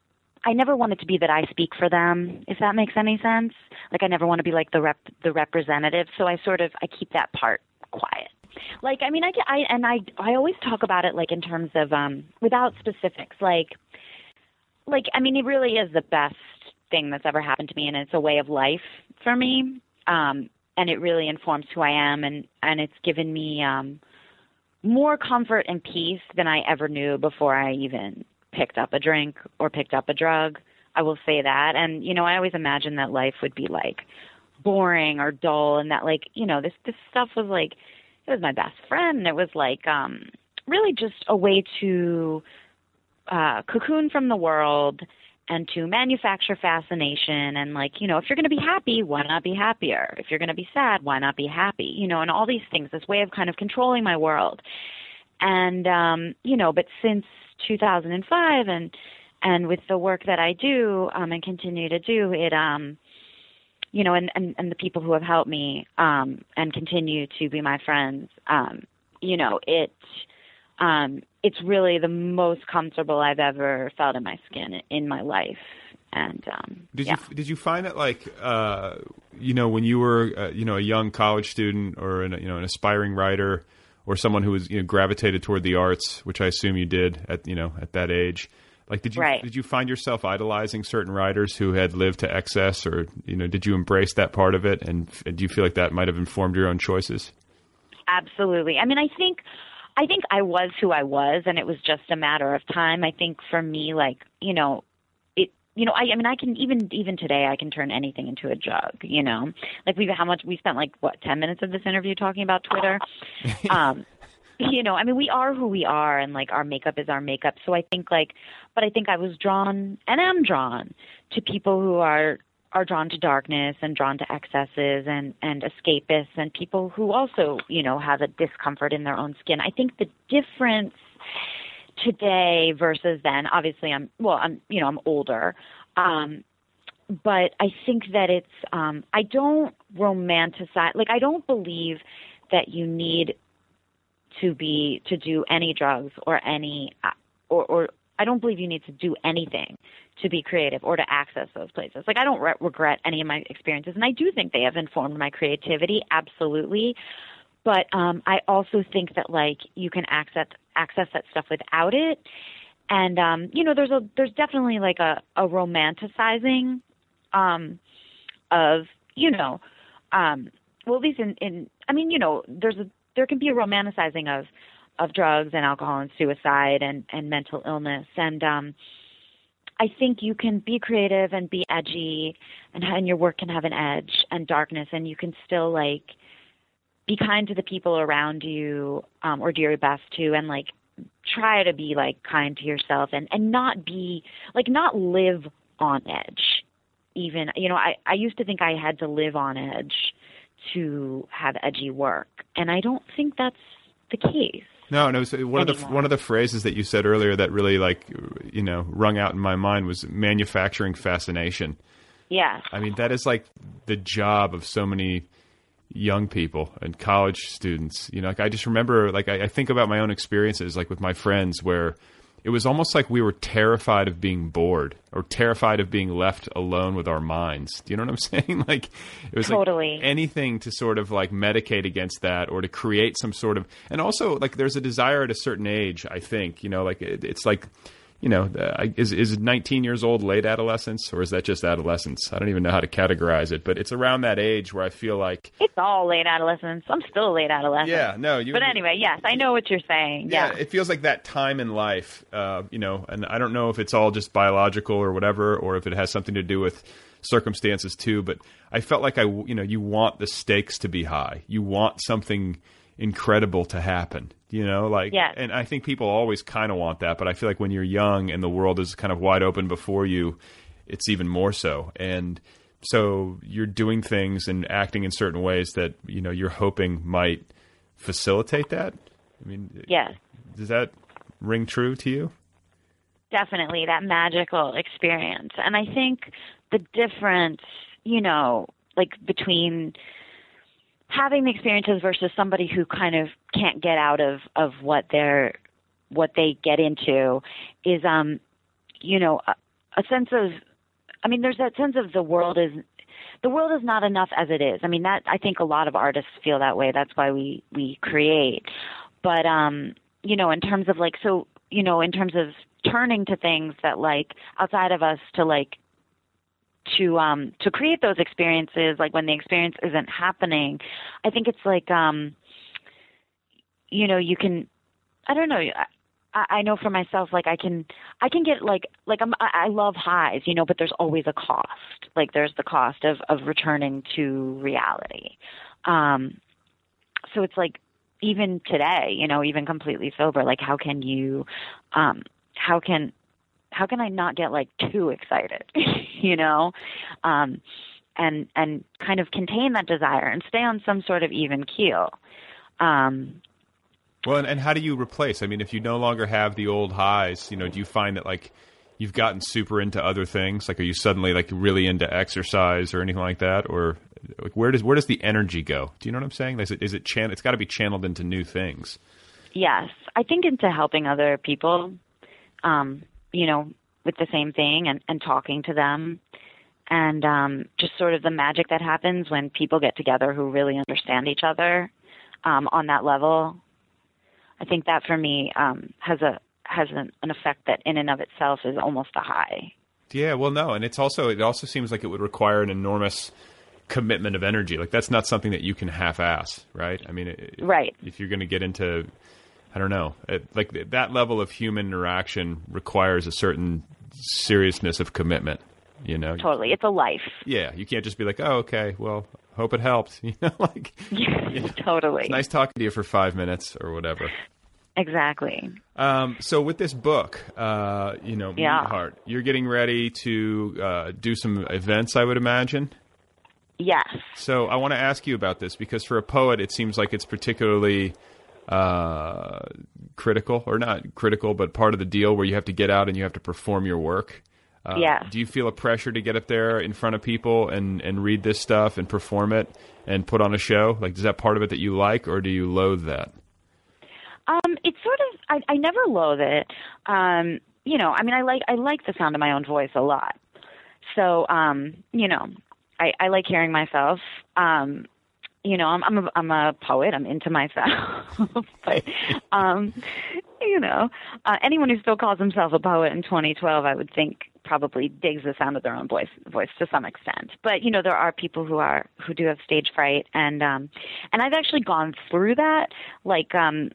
I never want it to be that I speak for them, if that makes any sense. Like I never want to be like the rep the representative, so I sort of I keep that part quiet. Like I mean I I and I I always talk about it like in terms of um without specifics. Like like I mean it really is the best thing that's ever happened to me and it's a way of life for me. Um and it really informs who I am and and it's given me um more comfort and peace than I ever knew before I even picked up a drink or picked up a drug. I will say that. And, you know, I always imagined that life would be like boring or dull and that like, you know, this this stuff was like it was my best friend. It was like um really just a way to uh cocoon from the world and to manufacture fascination and like, you know, if you're going to be happy, why not be happier? If you're going to be sad, why not be happy? You know, and all these things, this way of kind of controlling my world. And um, you know, but since 2005 and and with the work that I do um and continue to do it um you know and and, and the people who have helped me um and continue to be my friends um you know it um it's really the most comfortable I've ever felt in my skin in my life and um Did yeah. you did you find that like uh, you know when you were uh, you know a young college student or an, you know an aspiring writer or someone who was you know gravitated toward the arts, which I assume you did at you know at that age? Like did you Right. did you find yourself idolizing certain writers who had lived to excess, or you know did you embrace that part of it, and, and do you feel like that might have informed your own choices? Absolutely. I mean, I think I think I was who I was and it was just a matter of time. I think for me like, you know, you know, I I mean I can even even today I can turn anything into a jug, you know. Like we how much we spent like what 10 minutes of this interview talking about Twitter. *laughs* um you know, I mean, we are who we are, and like our makeup is our makeup. So I think like, but I think I was drawn and am drawn to people who are are drawn to darkness and drawn to excesses and and escapists and people who also you know have a discomfort in their own skin. I think the difference today versus then, obviously, I'm well, I'm you know I'm older. Um, but I think that it's um I don't romanticize like I don't believe that you need to be to do any drugs or any uh, or or I don't believe you need to do anything to be creative or to access those places. Like I don't re- regret any of my experiences and I do think they have informed my creativity absolutely. But um I also think that like you can access access that stuff without it. And um you know there's a there's definitely like a a romanticizing um of you know um well at least in in I mean you know there's a there can be a romanticizing of of drugs and alcohol and suicide and and mental illness and um I think you can be creative and be edgy and and your work can have an edge and darkness and you can still like be kind to the people around you um or do your best to and like try to be like kind to yourself and and not be like not live on edge even you know i i used to think i had to live on edge to have edgy work and i don't think that's the case No, no. So one of the one of the phrases that you said earlier that really like you know rung out in my mind was manufacturing fascination. Yeah. I mean, that is like the job of so many young people and college students. You know, like I just remember, like I, I think about my own experiences, like with my friends, where it was almost like we were terrified of being bored or terrified of being left alone with our minds. Do you know what I'm *laughs* saying? Like it was Totally. like anything to sort of like medicate against that or to create some sort of, and also like there's a desire at a certain age. I think you know, like it, it's like you know, uh, is is 19 years old late adolescence or is that just adolescence? I don't even know how to categorize it, but it's around that age where I feel like it's all late adolescence i'm still a late adolescent yeah, no, you but anyway yes i know what you're saying yeah, yeah, it feels like that time in life, uh, you know, and I don't know if it's all just biological or whatever, or if it has something to do with circumstances too. But I felt like I, you know, you want the stakes to be high. You want something incredible to happen. You know, like, Yes. and I think people always kind of want that. But I feel like when you're young and the world is kind of wide open before you, it's even more so. And so you're doing things and acting in certain ways that you know you're hoping might facilitate that. I mean, Yes. does that ring true to you? definitely that magical experience and i think the difference you know like between having the experiences versus somebody who kind of can't get out of of what they're what they get into is um you know a, a sense of i mean there's that sense of the world is the world is not enough as it is. I mean that i think a lot of artists feel that way. That's why we we create. But um you know in terms of like so you know in terms of turning to things that like outside of us to like to um to create those experiences like when the experience isn't happening. I think it's like um you know you can i don't know I, I know for myself like i can i can get like like i'm i love highs you know but there's always a cost. Like there's the cost of of returning to reality. Um so it's like even today you know even completely sober like how can you um how can how can I not get like too excited, *laughs* you know, um, and and kind of contain that desire and stay on some sort of even keel. Um, Well, and, and how do you replace? I mean, if you no longer have the old highs, you know, do you find that like you've gotten super into other things? Like, are you suddenly like really into exercise or anything like that, or like, where does where does the energy go? Do you know what I'm saying? Is it is it chan- It's got to be channeled into new things. yes, I think into helping other people, um, you know, with the same thing and, and talking to them. And um, just sort of the magic that happens when people get together who really understand each other um, on that level. I think that for me um, has a has an, an effect that in and of itself is almost a high. Yeah, well, no, and it's also it also seems like it would require an enormous commitment of energy. Like that's not something that you can half-ass, right? I mean, it, Right. If you're going to get into, I don't know, it, like that level of human interaction requires a certain seriousness of commitment. You know, Totally, it's a life. yeah, you can't just be like, oh, okay, well, hope it helped. *laughs* You know, like *laughs* you totally. it's nice talking to you for five minutes or whatever. Exactly. Um, so with this book, uh, you know, Yeah. You're getting ready to uh, do some events, I would imagine. Yes. So I want to ask you about this because for a poet, it seems like it's particularly uh, critical, or not critical, but part of the deal where you have to get out and you have to perform your work. Uh, Yeah. Do you feel a pressure to get up there in front of people and, and read this stuff and perform it and put on a show? Like, is that part of it that you like, or do you loathe that? Um, it's sort of I, I never loathe it. Um, you know, I mean I like I like the sound of my own voice a lot. So, um, you know, I, I like hearing myself. Um, you know, I'm I'm a, I'm a poet. I'm into myself. *laughs* but um, you know, uh, anyone who still calls himself a poet in 2012, I would think probably digs the sound of their own voice voice to some extent. But you know, there are people who are who do have stage fright and um and I've actually gone through that like um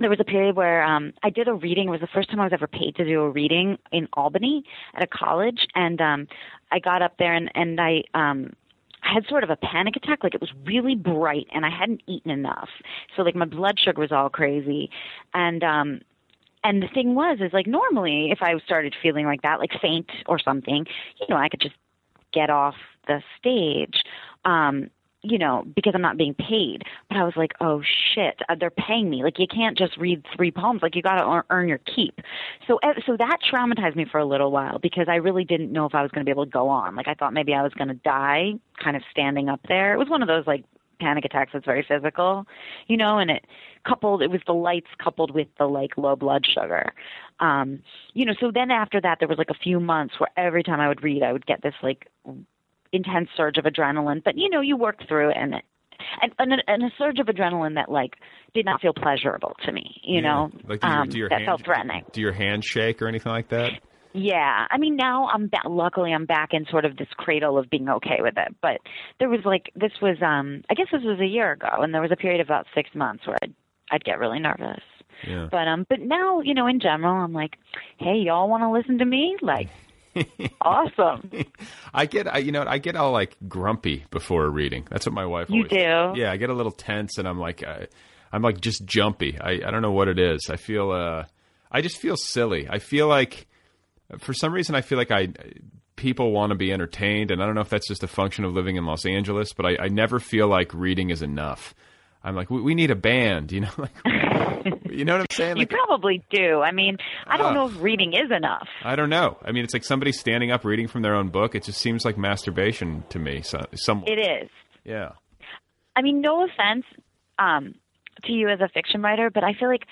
there was a period where um I did a reading. It was the first time I was ever paid to do a reading in Albany at a college and um I got up there and and I um I had sort of a panic attack like it was really bright and I hadn't eaten enough. So like my blood sugar was all crazy and um and the thing was is like normally if I started feeling like that like faint or something, you know, I could just get off the stage. Um you know, because I'm not being paid. But I was like, oh shit, uh, they're paying me. Like you can't just read three poems. Like you got to earn your keep. So uh, so that traumatized me for a little while because I really didn't know if I was going to be able to go on. Like I thought maybe I was going to die, kind of standing up there. It was one of those like panic attacks that's very physical, you know, and it coupled it was the lights coupled with the like low blood sugar. Um, you know, so then after that there was like a few months where every time I would read I would get this like intense surge of adrenaline, but you know, you work through it and it and, and, and a surge of adrenaline that like did not feel pleasurable to me, you Yeah. know, like do your, um, do your that hands, felt threatening. Do your hands shake or anything like that? Yeah, I mean now I'm ba- luckily I'm back in sort of this cradle of being okay with it. But there was like this was um I guess this was a year ago, and there was a period of about six months where I'd I'd get really nervous. Yeah. But um but now you know in general I'm like, hey y'all want to listen to me? Like awesome. *laughs* I get, I, you know, I get all like grumpy before a reading. That's what my wife. You always, do? Yeah, I get a little tense, and I'm like, I, I'm like just jumpy. I, I don't know what it is. I feel, uh, I just feel silly. I feel like, for some reason, I feel like I, people want to be entertained, and I don't know if that's just a function of living in Los Angeles, but I, I never feel like reading is enough. I'm like, we, we need a band, you know, *laughs* like, you know what I'm saying? you probably do. I mean, I don't Ugh. know if reading is enough. I don't know. I mean, it's like somebody standing up reading from their own book. It just seems like masturbation to me. So, some, It is. yeah. I mean, no offense um, to you as a fiction writer, but I feel like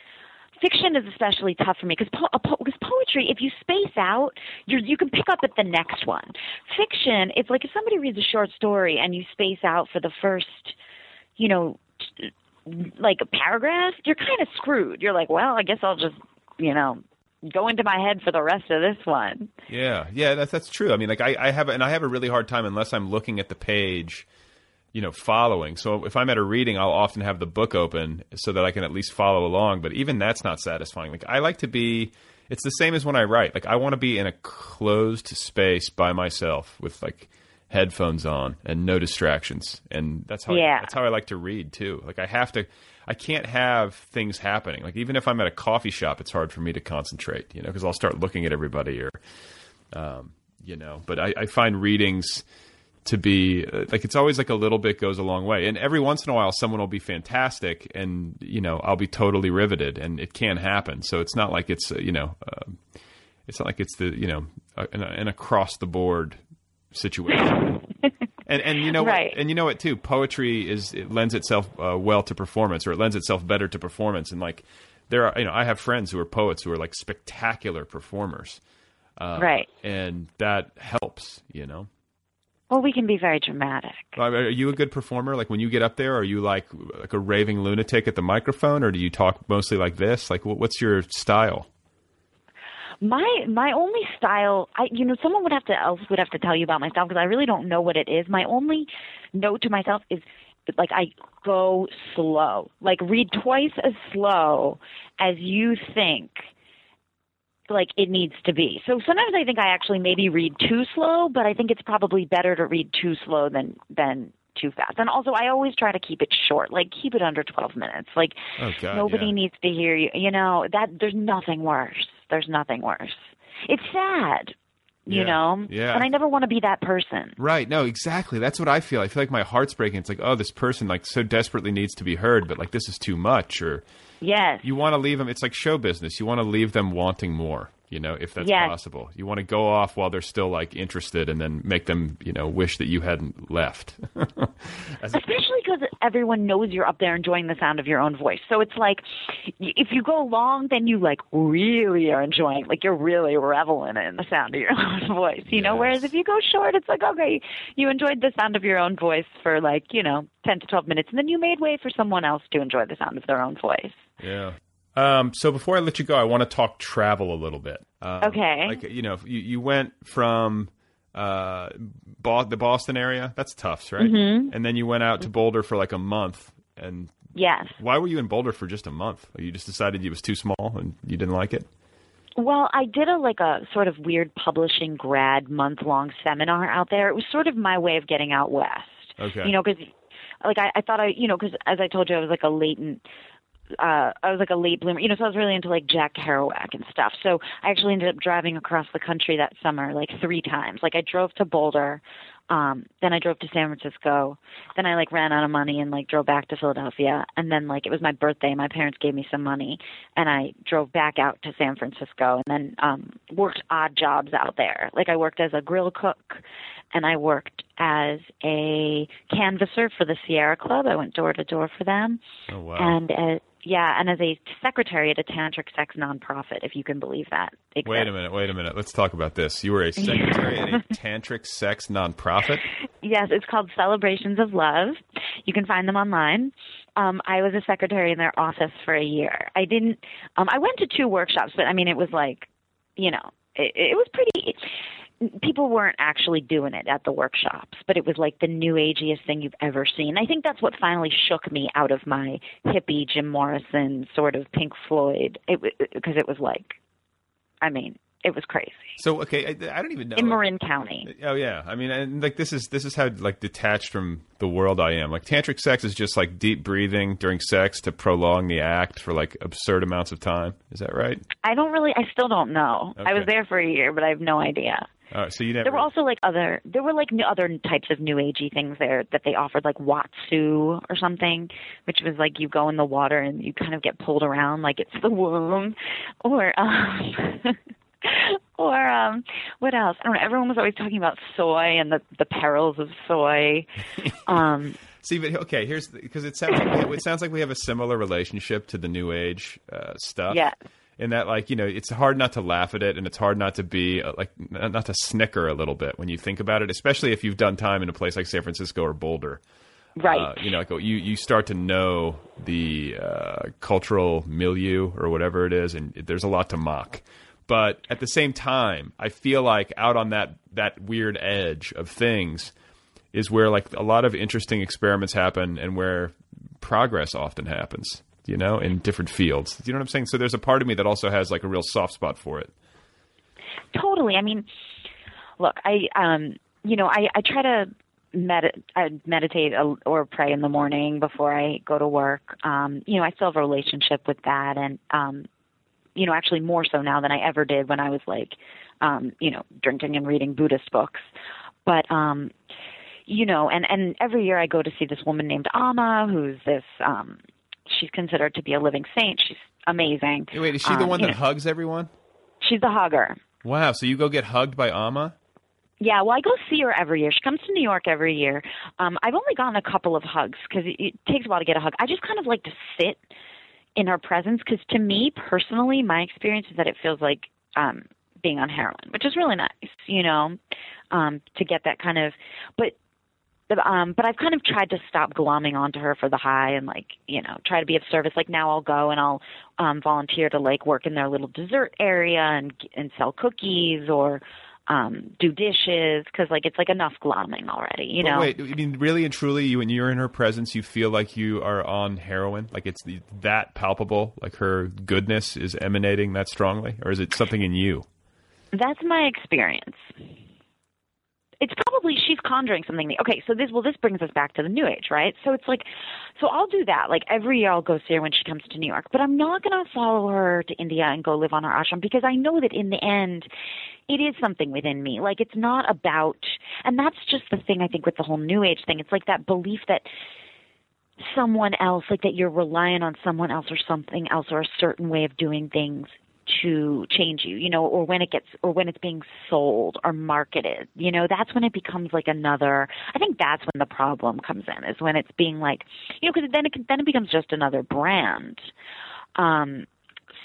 fiction is especially tough for me because po- po- because poetry, if you space out, you you can pick up at the next one. Fiction, it's like if somebody reads a short story and you space out for the first, you know, like a paragraph, you're kind of screwed. You're like, well, I guess I'll just, you know, go into my head for the rest of this one. Yeah, yeah, that's that's true. I mean, like I, I have, and I have a really hard time unless I'm looking at the page, you know, following. So if I'm at a reading, I'll often have the book open so that I can at least follow along. But even that's not satisfying. Like I like to be. It's the same as when I write. Like I want to be in a closed space by myself with like headphones on and no distractions. And that's how I, that's how I like to read too. Like I have to. I can't have things happening. Like even if I'm at a coffee shop, it's hard for me to concentrate. You know, because I'll start looking at everybody or um, you know. But I, I find readings to be uh, like it's always like a little bit goes a long way, and every once in a while someone will be fantastic, and you know I'll be totally riveted, and it can happen. So it's not like it's uh, you know uh, it's not like it's the you know uh, an, an across the board situation. *laughs* And and you know Right. what? And you know what too? Poetry is it lends itself uh, well to performance, or it lends itself better to performance. And like there are, you know, I have friends who are poets who are like spectacular performers, uh, right. and that helps. You know, Well, we can be very dramatic. Are you a good performer? Like when you get up there, are you like like a raving lunatic at the microphone, or do you talk mostly like this? Like, what's your style? My my only style, I you know, someone would have to else would have to tell you about my style because I really don't know what it is. My only note to myself is like I go slow. Like read twice as slow as you think like it needs to be. So sometimes I think I actually maybe read too slow, but I think it's probably better to read too slow than than too fast. And also I always try to keep it short. Like keep it under 12 minutes. Like Oh God, Nobody yeah. needs to hear you. You know that there's nothing worse. There's nothing worse. It's sad, you Yeah, know. yeah. And I never want to be that person. Right. No, exactly. That's what I feel. I feel like my heart's breaking. It's like, oh, this person like so desperately needs to be heard, but like this is too much. Or Yes. you want to leave them. It's like show business. You want to leave them wanting more. You know, if that's Yes. possible. You want to go off while they're still like interested, and then make them, you know, wish that you hadn't left. *laughs* Especially because everyone knows you're up there enjoying the sound of your own voice. So it's like, if you go long, then you like really are enjoying, like you're really reveling in the sound of your *laughs* own voice, you know. Whereas if you go short, it's like okay, you enjoyed the sound of your own voice for like you know ten to twelve minutes, and then you made way for someone else to enjoy the sound of their own voice. Yeah. Um, so before I let you go, I want to talk travel a little bit. Um, Okay. Like you know, you, you went from uh, Bo- the Boston area. That's Tufts, right? Mm-hmm. And then you went out to Boulder for like a month. And Yes. why were you in Boulder for just a month? You just decided it was too small and you didn't like it. Well, I did a like a sort of weird publishing grad month long seminar out there. It was sort of my way of getting out west. Okay. You know, because like I, I thought I, you know, because as I told you, I was like a latent. Uh, I was like a late bloomer, you know, so I was really into like Jack Kerouac and stuff. So I actually ended up driving across the country that summer like three times. Like I drove to Boulder, um, then I drove to San Francisco, then I like ran out of money and like drove back to Philadelphia, and then like it was my birthday, my parents gave me some money, and I drove back out to San Francisco, and then um, worked odd jobs out there. Like I worked as a grill cook, and I worked as a canvasser for the Sierra Club. I went door to door for them, Oh wow. and uh, yeah, and as a secretary at a tantric sex nonprofit, if you can believe that. wait a minute. Wait a minute. Let's talk about this. You were a secretary at a *laughs* tantric sex nonprofit. Yes, it's called Celebrations of Love. You can find them online. Um, I was a secretary in their office for a year. I didn't. Um, I went to two workshops, but I mean, it was like, you know, it, it was pretty. People weren't actually doing it at the workshops, but it was like the new ageiest thing you've ever seen. I think that's what finally shook me out of my hippie Jim Morrison sort of Pink Floyd. It because it was like, I mean, it was crazy So okay, I, I don't even know. in Marin County. Oh yeah, I mean, and like this is this is how like detached from the world I am. Like tantric sex is just like deep breathing during sex to prolong the act for like absurd amounts of time. Is that right? I don't really. I still don't know. I was there for a year, but I have no idea. So you never. There were also like other. There were like other types of new agey things there that they offered, like Watsu or something, which was like you go in the water and you kind of get pulled around like it's *laughs* the womb, or um, *laughs* or um, what else? I don't know. Everyone was always talking about soy and the the perils of soy. *laughs* Um, See, but okay, here's because it sounds like we, it sounds like we have a similar relationship to the new age uh, stuff. Yeah. In that, like, you know, it's hard not to laugh at it, and it's hard not to be uh, like not to snicker a little bit when you think about it, especially if you've done time in a place like San Francisco or Boulder. right. Uh, you know, like you you start to know the uh, cultural milieu or whatever it is, and there's a lot to mock. But at the same time, I feel like out on that that weird edge of things is where like a lot of interesting experiments happen, and where progress often happens. You know, in different fields. Do you know what I'm saying? So there's a part of me that also has like a real soft spot for it. totally i mean look i um you know i i try to med- I meditate or pray in the morning before i go to work um you know i still have a relationship with that and um you know actually more so now than i ever did when i was like um you know drinking and reading buddhist books but um you know and and every year i go to see this woman named Amma who's this um she's considered to be a living saint she's amazing Hey, wait, is she the Um, one that know, hugs everyone? she's the hugger Wow. So you go get hugged by Amma? Yeah, well, I go see her every year. She comes to New York every year. Um, I've only gotten a couple of hugs because it, it takes a while to get a hug. I just kind of like to sit in her presence because, to me personally, my experience is that it feels like um, being on heroin, which is really nice, you know, um, to get that kind of. But um, but I've kind of tried to stop glomming onto her for the high and like you know try to be of service. Like now I'll go and I'll um, volunteer to like work in their little dessert area and and sell cookies or um, do dishes because like it's like enough glomming already, you But know. wait, I mean, really and truly, you when you're in her presence, you feel like you are on heroin, like it's the, that palpable, like her goodness is emanating that strongly, or is it something in you? That's my experience. It's probably she's conjuring something. Okay, so this well, this brings us back to the New Age, right? So it's like, so I'll do that. Like every year, I'll go see her when she comes to New York, but I'm not going to follow her to India and go live on her ashram because I know that in the end, it is something within me. Like it's not about, and that's just the thing I think with the whole New Age thing. It's like that belief that someone else, like that you're relying on someone else or something else or a certain way of doing things to change you, you know, or when it gets, or when it's being sold or marketed, you know, that's when it becomes like another, I think that's when the problem comes in, is when it's being like, you know, because then it, can- then it becomes just another brand. Um,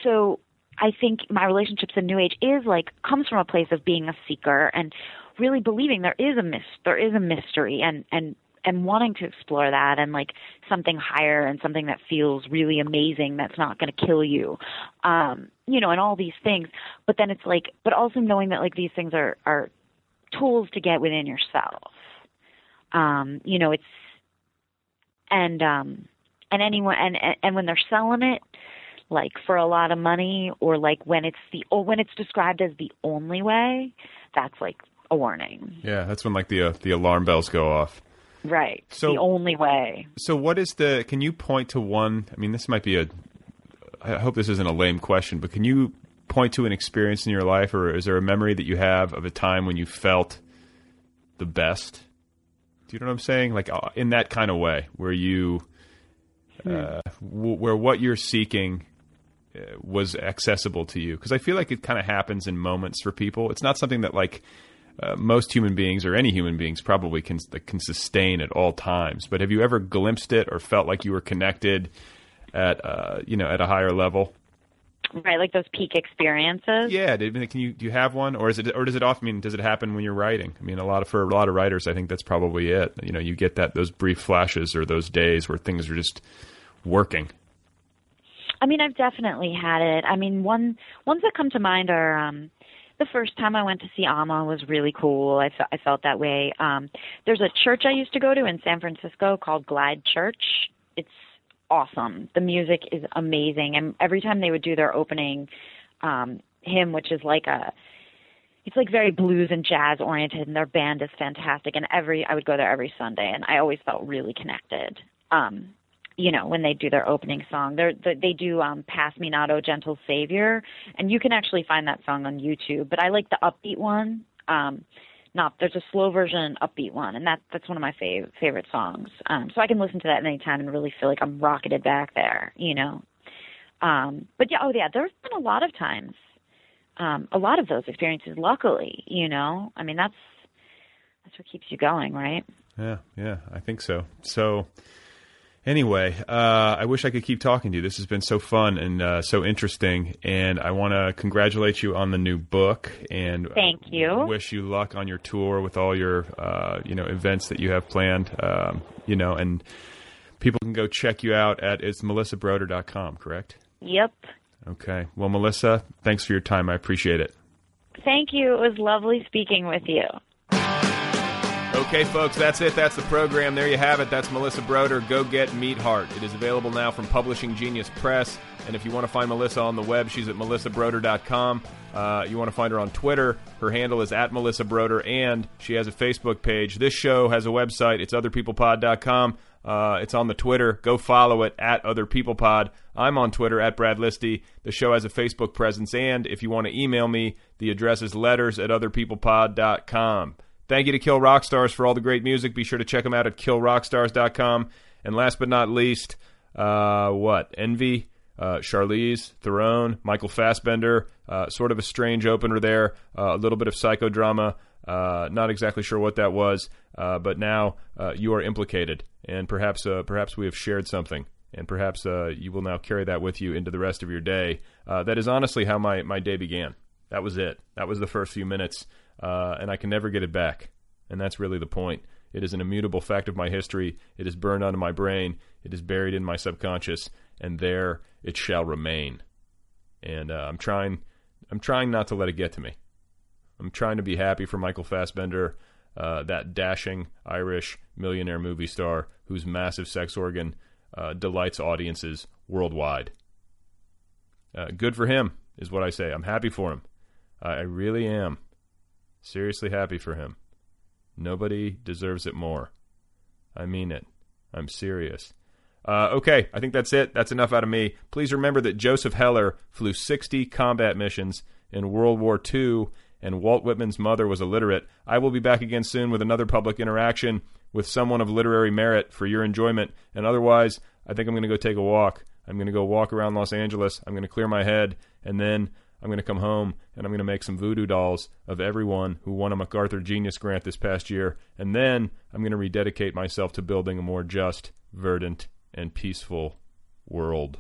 so I think my relationships in New Age is like, comes from a place of being a seeker and really believing there is a mis- there is a mystery and, and, and wanting to explore that and like something higher and something that feels really amazing that's not going to kill you um you know and all these things. But then it's like but also knowing that like these things are are tools to get within yourself. Um you know it's and um and anyone and and- and when they're selling it like for a lot of money or like when it's the or when it's described as the only way that's like a warning. Yeah, that's when like the uh, the alarm bells go off. Right So- the only way So, what is the? Can you point to one? I mean, this might be a. I hope this isn't a lame question, but can you point to an experience in your life, or is there a memory that you have of a time when you felt the best? Do you know what I'm saying? Like uh, in that kind of way, where you, uh, w- where what you're seeking uh, was accessible to you? Because I feel like it kind of happens in moments for people. It's not something that like uh, most human beings or any human beings probably can can sustain at all times. But have you ever glimpsed it or felt like you were connected at uh, you know at a higher level? right like those peak experiences Yeah, did, can you do you have one, or is it or does it often I mean does it happen when you're writing? I mean, a lot of for a lot of writers, I think that's probably it. You know, you get that those brief flashes or those days where things are just working. I mean, I've definitely had it. I mean, one ones that come to mind are um, the first time I went to see Amma was really cool. I, fe- I felt that way. Um, there's a church I used to go to in San Francisco called Glide Church. It's awesome. The music is amazing, and every time they would do their opening, um, hymn, which is like a it's like very blues and jazz oriented and their band is fantastic and every I would go there every Sunday and I always felt really connected. Um you know, when they do their opening song. They they do um Pass Me Not O Gentle Savior and you can actually find that song on YouTube, but I like the upbeat one. Um not there's a slow version upbeat one and that that's one of my fav- favorite songs. Um so I can listen to that anytime and really feel like I'm rocketed back there, you know. Um but yeah, oh yeah, there's been a lot of times um, a lot of those experiences. Luckily, you know, I mean that's that's what keeps you going, right? Yeah, yeah, I think so. So. Anyway, uh, I wish I could keep talking to you. This has been so fun and uh, so interesting, and I want to congratulate you on the new book and thank you. Wish you luck on your tour with all your uh, you know events that you have planned. Um, you know, and people can go check you out at it's melissabroder.com, correct? Yep. Okay. Well, Melissa, thanks for your time. I appreciate it. Thank you. It was lovely speaking with you. Okay, folks, that's it. That's the program. There you have it. That's Melissa Broder. Go get Meat Heart. It is available now from Publishing Genius Press. And if you want to find Melissa on the web, she's at melissabroder.com. Uh, you want to find her on Twitter. Her handle is at Melissa Broder, and she has a Facebook page. This show has a website. It's otherpeoplepod.com. Uh, it's on the Twitter. Go follow it at Other People Pod. I'm on Twitter at Brad Listi. The show has a Facebook presence, and if you want to email me, the address is letters at otherpeoplepod.com. Thank you to Kill Rock Stars for all the great music. Be sure to check them out at killrockstars.com. And last but not least, uh, what? Envy, uh, Charlize Theron, Michael Fassbender. Uh, sort of a strange opener there. Uh, a little bit of psychodrama. Uh, not exactly sure what that was, uh, but now you are implicated, and perhaps perhaps we have shared something, and perhaps uh, you will now carry that with you into the rest of your day. Uh, that is honestly how my, my day began. That was it. That was the first few minutes, and I can never get it back. And that's really the point. It is an immutable fact of my history. It is burned onto my brain. It is buried in my subconscious, and there it shall remain. And I'm trying. I'm trying not to let it get to me. I'm trying to be happy for Michael Fassbender, uh, that dashing Irish millionaire movie star whose massive sex organ uh, delights audiences worldwide. Uh, good for him, is what I say. I'm happy for him. I really am. Seriously happy for him. Nobody deserves it more. I mean it. I'm serious. Uh, okay, I think that's it. That's enough out of me. Please remember that Joseph Heller flew 60 combat missions in World War II and Walt Whitman's mother was illiterate. I will be back again soon with another public interaction with someone of literary merit for your enjoyment. And otherwise, I think I'm going to go take a walk. I'm going to go walk around Los Angeles. I'm going to clear my head, and then I'm going to come home and I'm going to make some voodoo dolls of everyone who won a MacArthur Genius Grant this past year. And then I'm going to rededicate myself to building a more just, verdant, and peaceful world.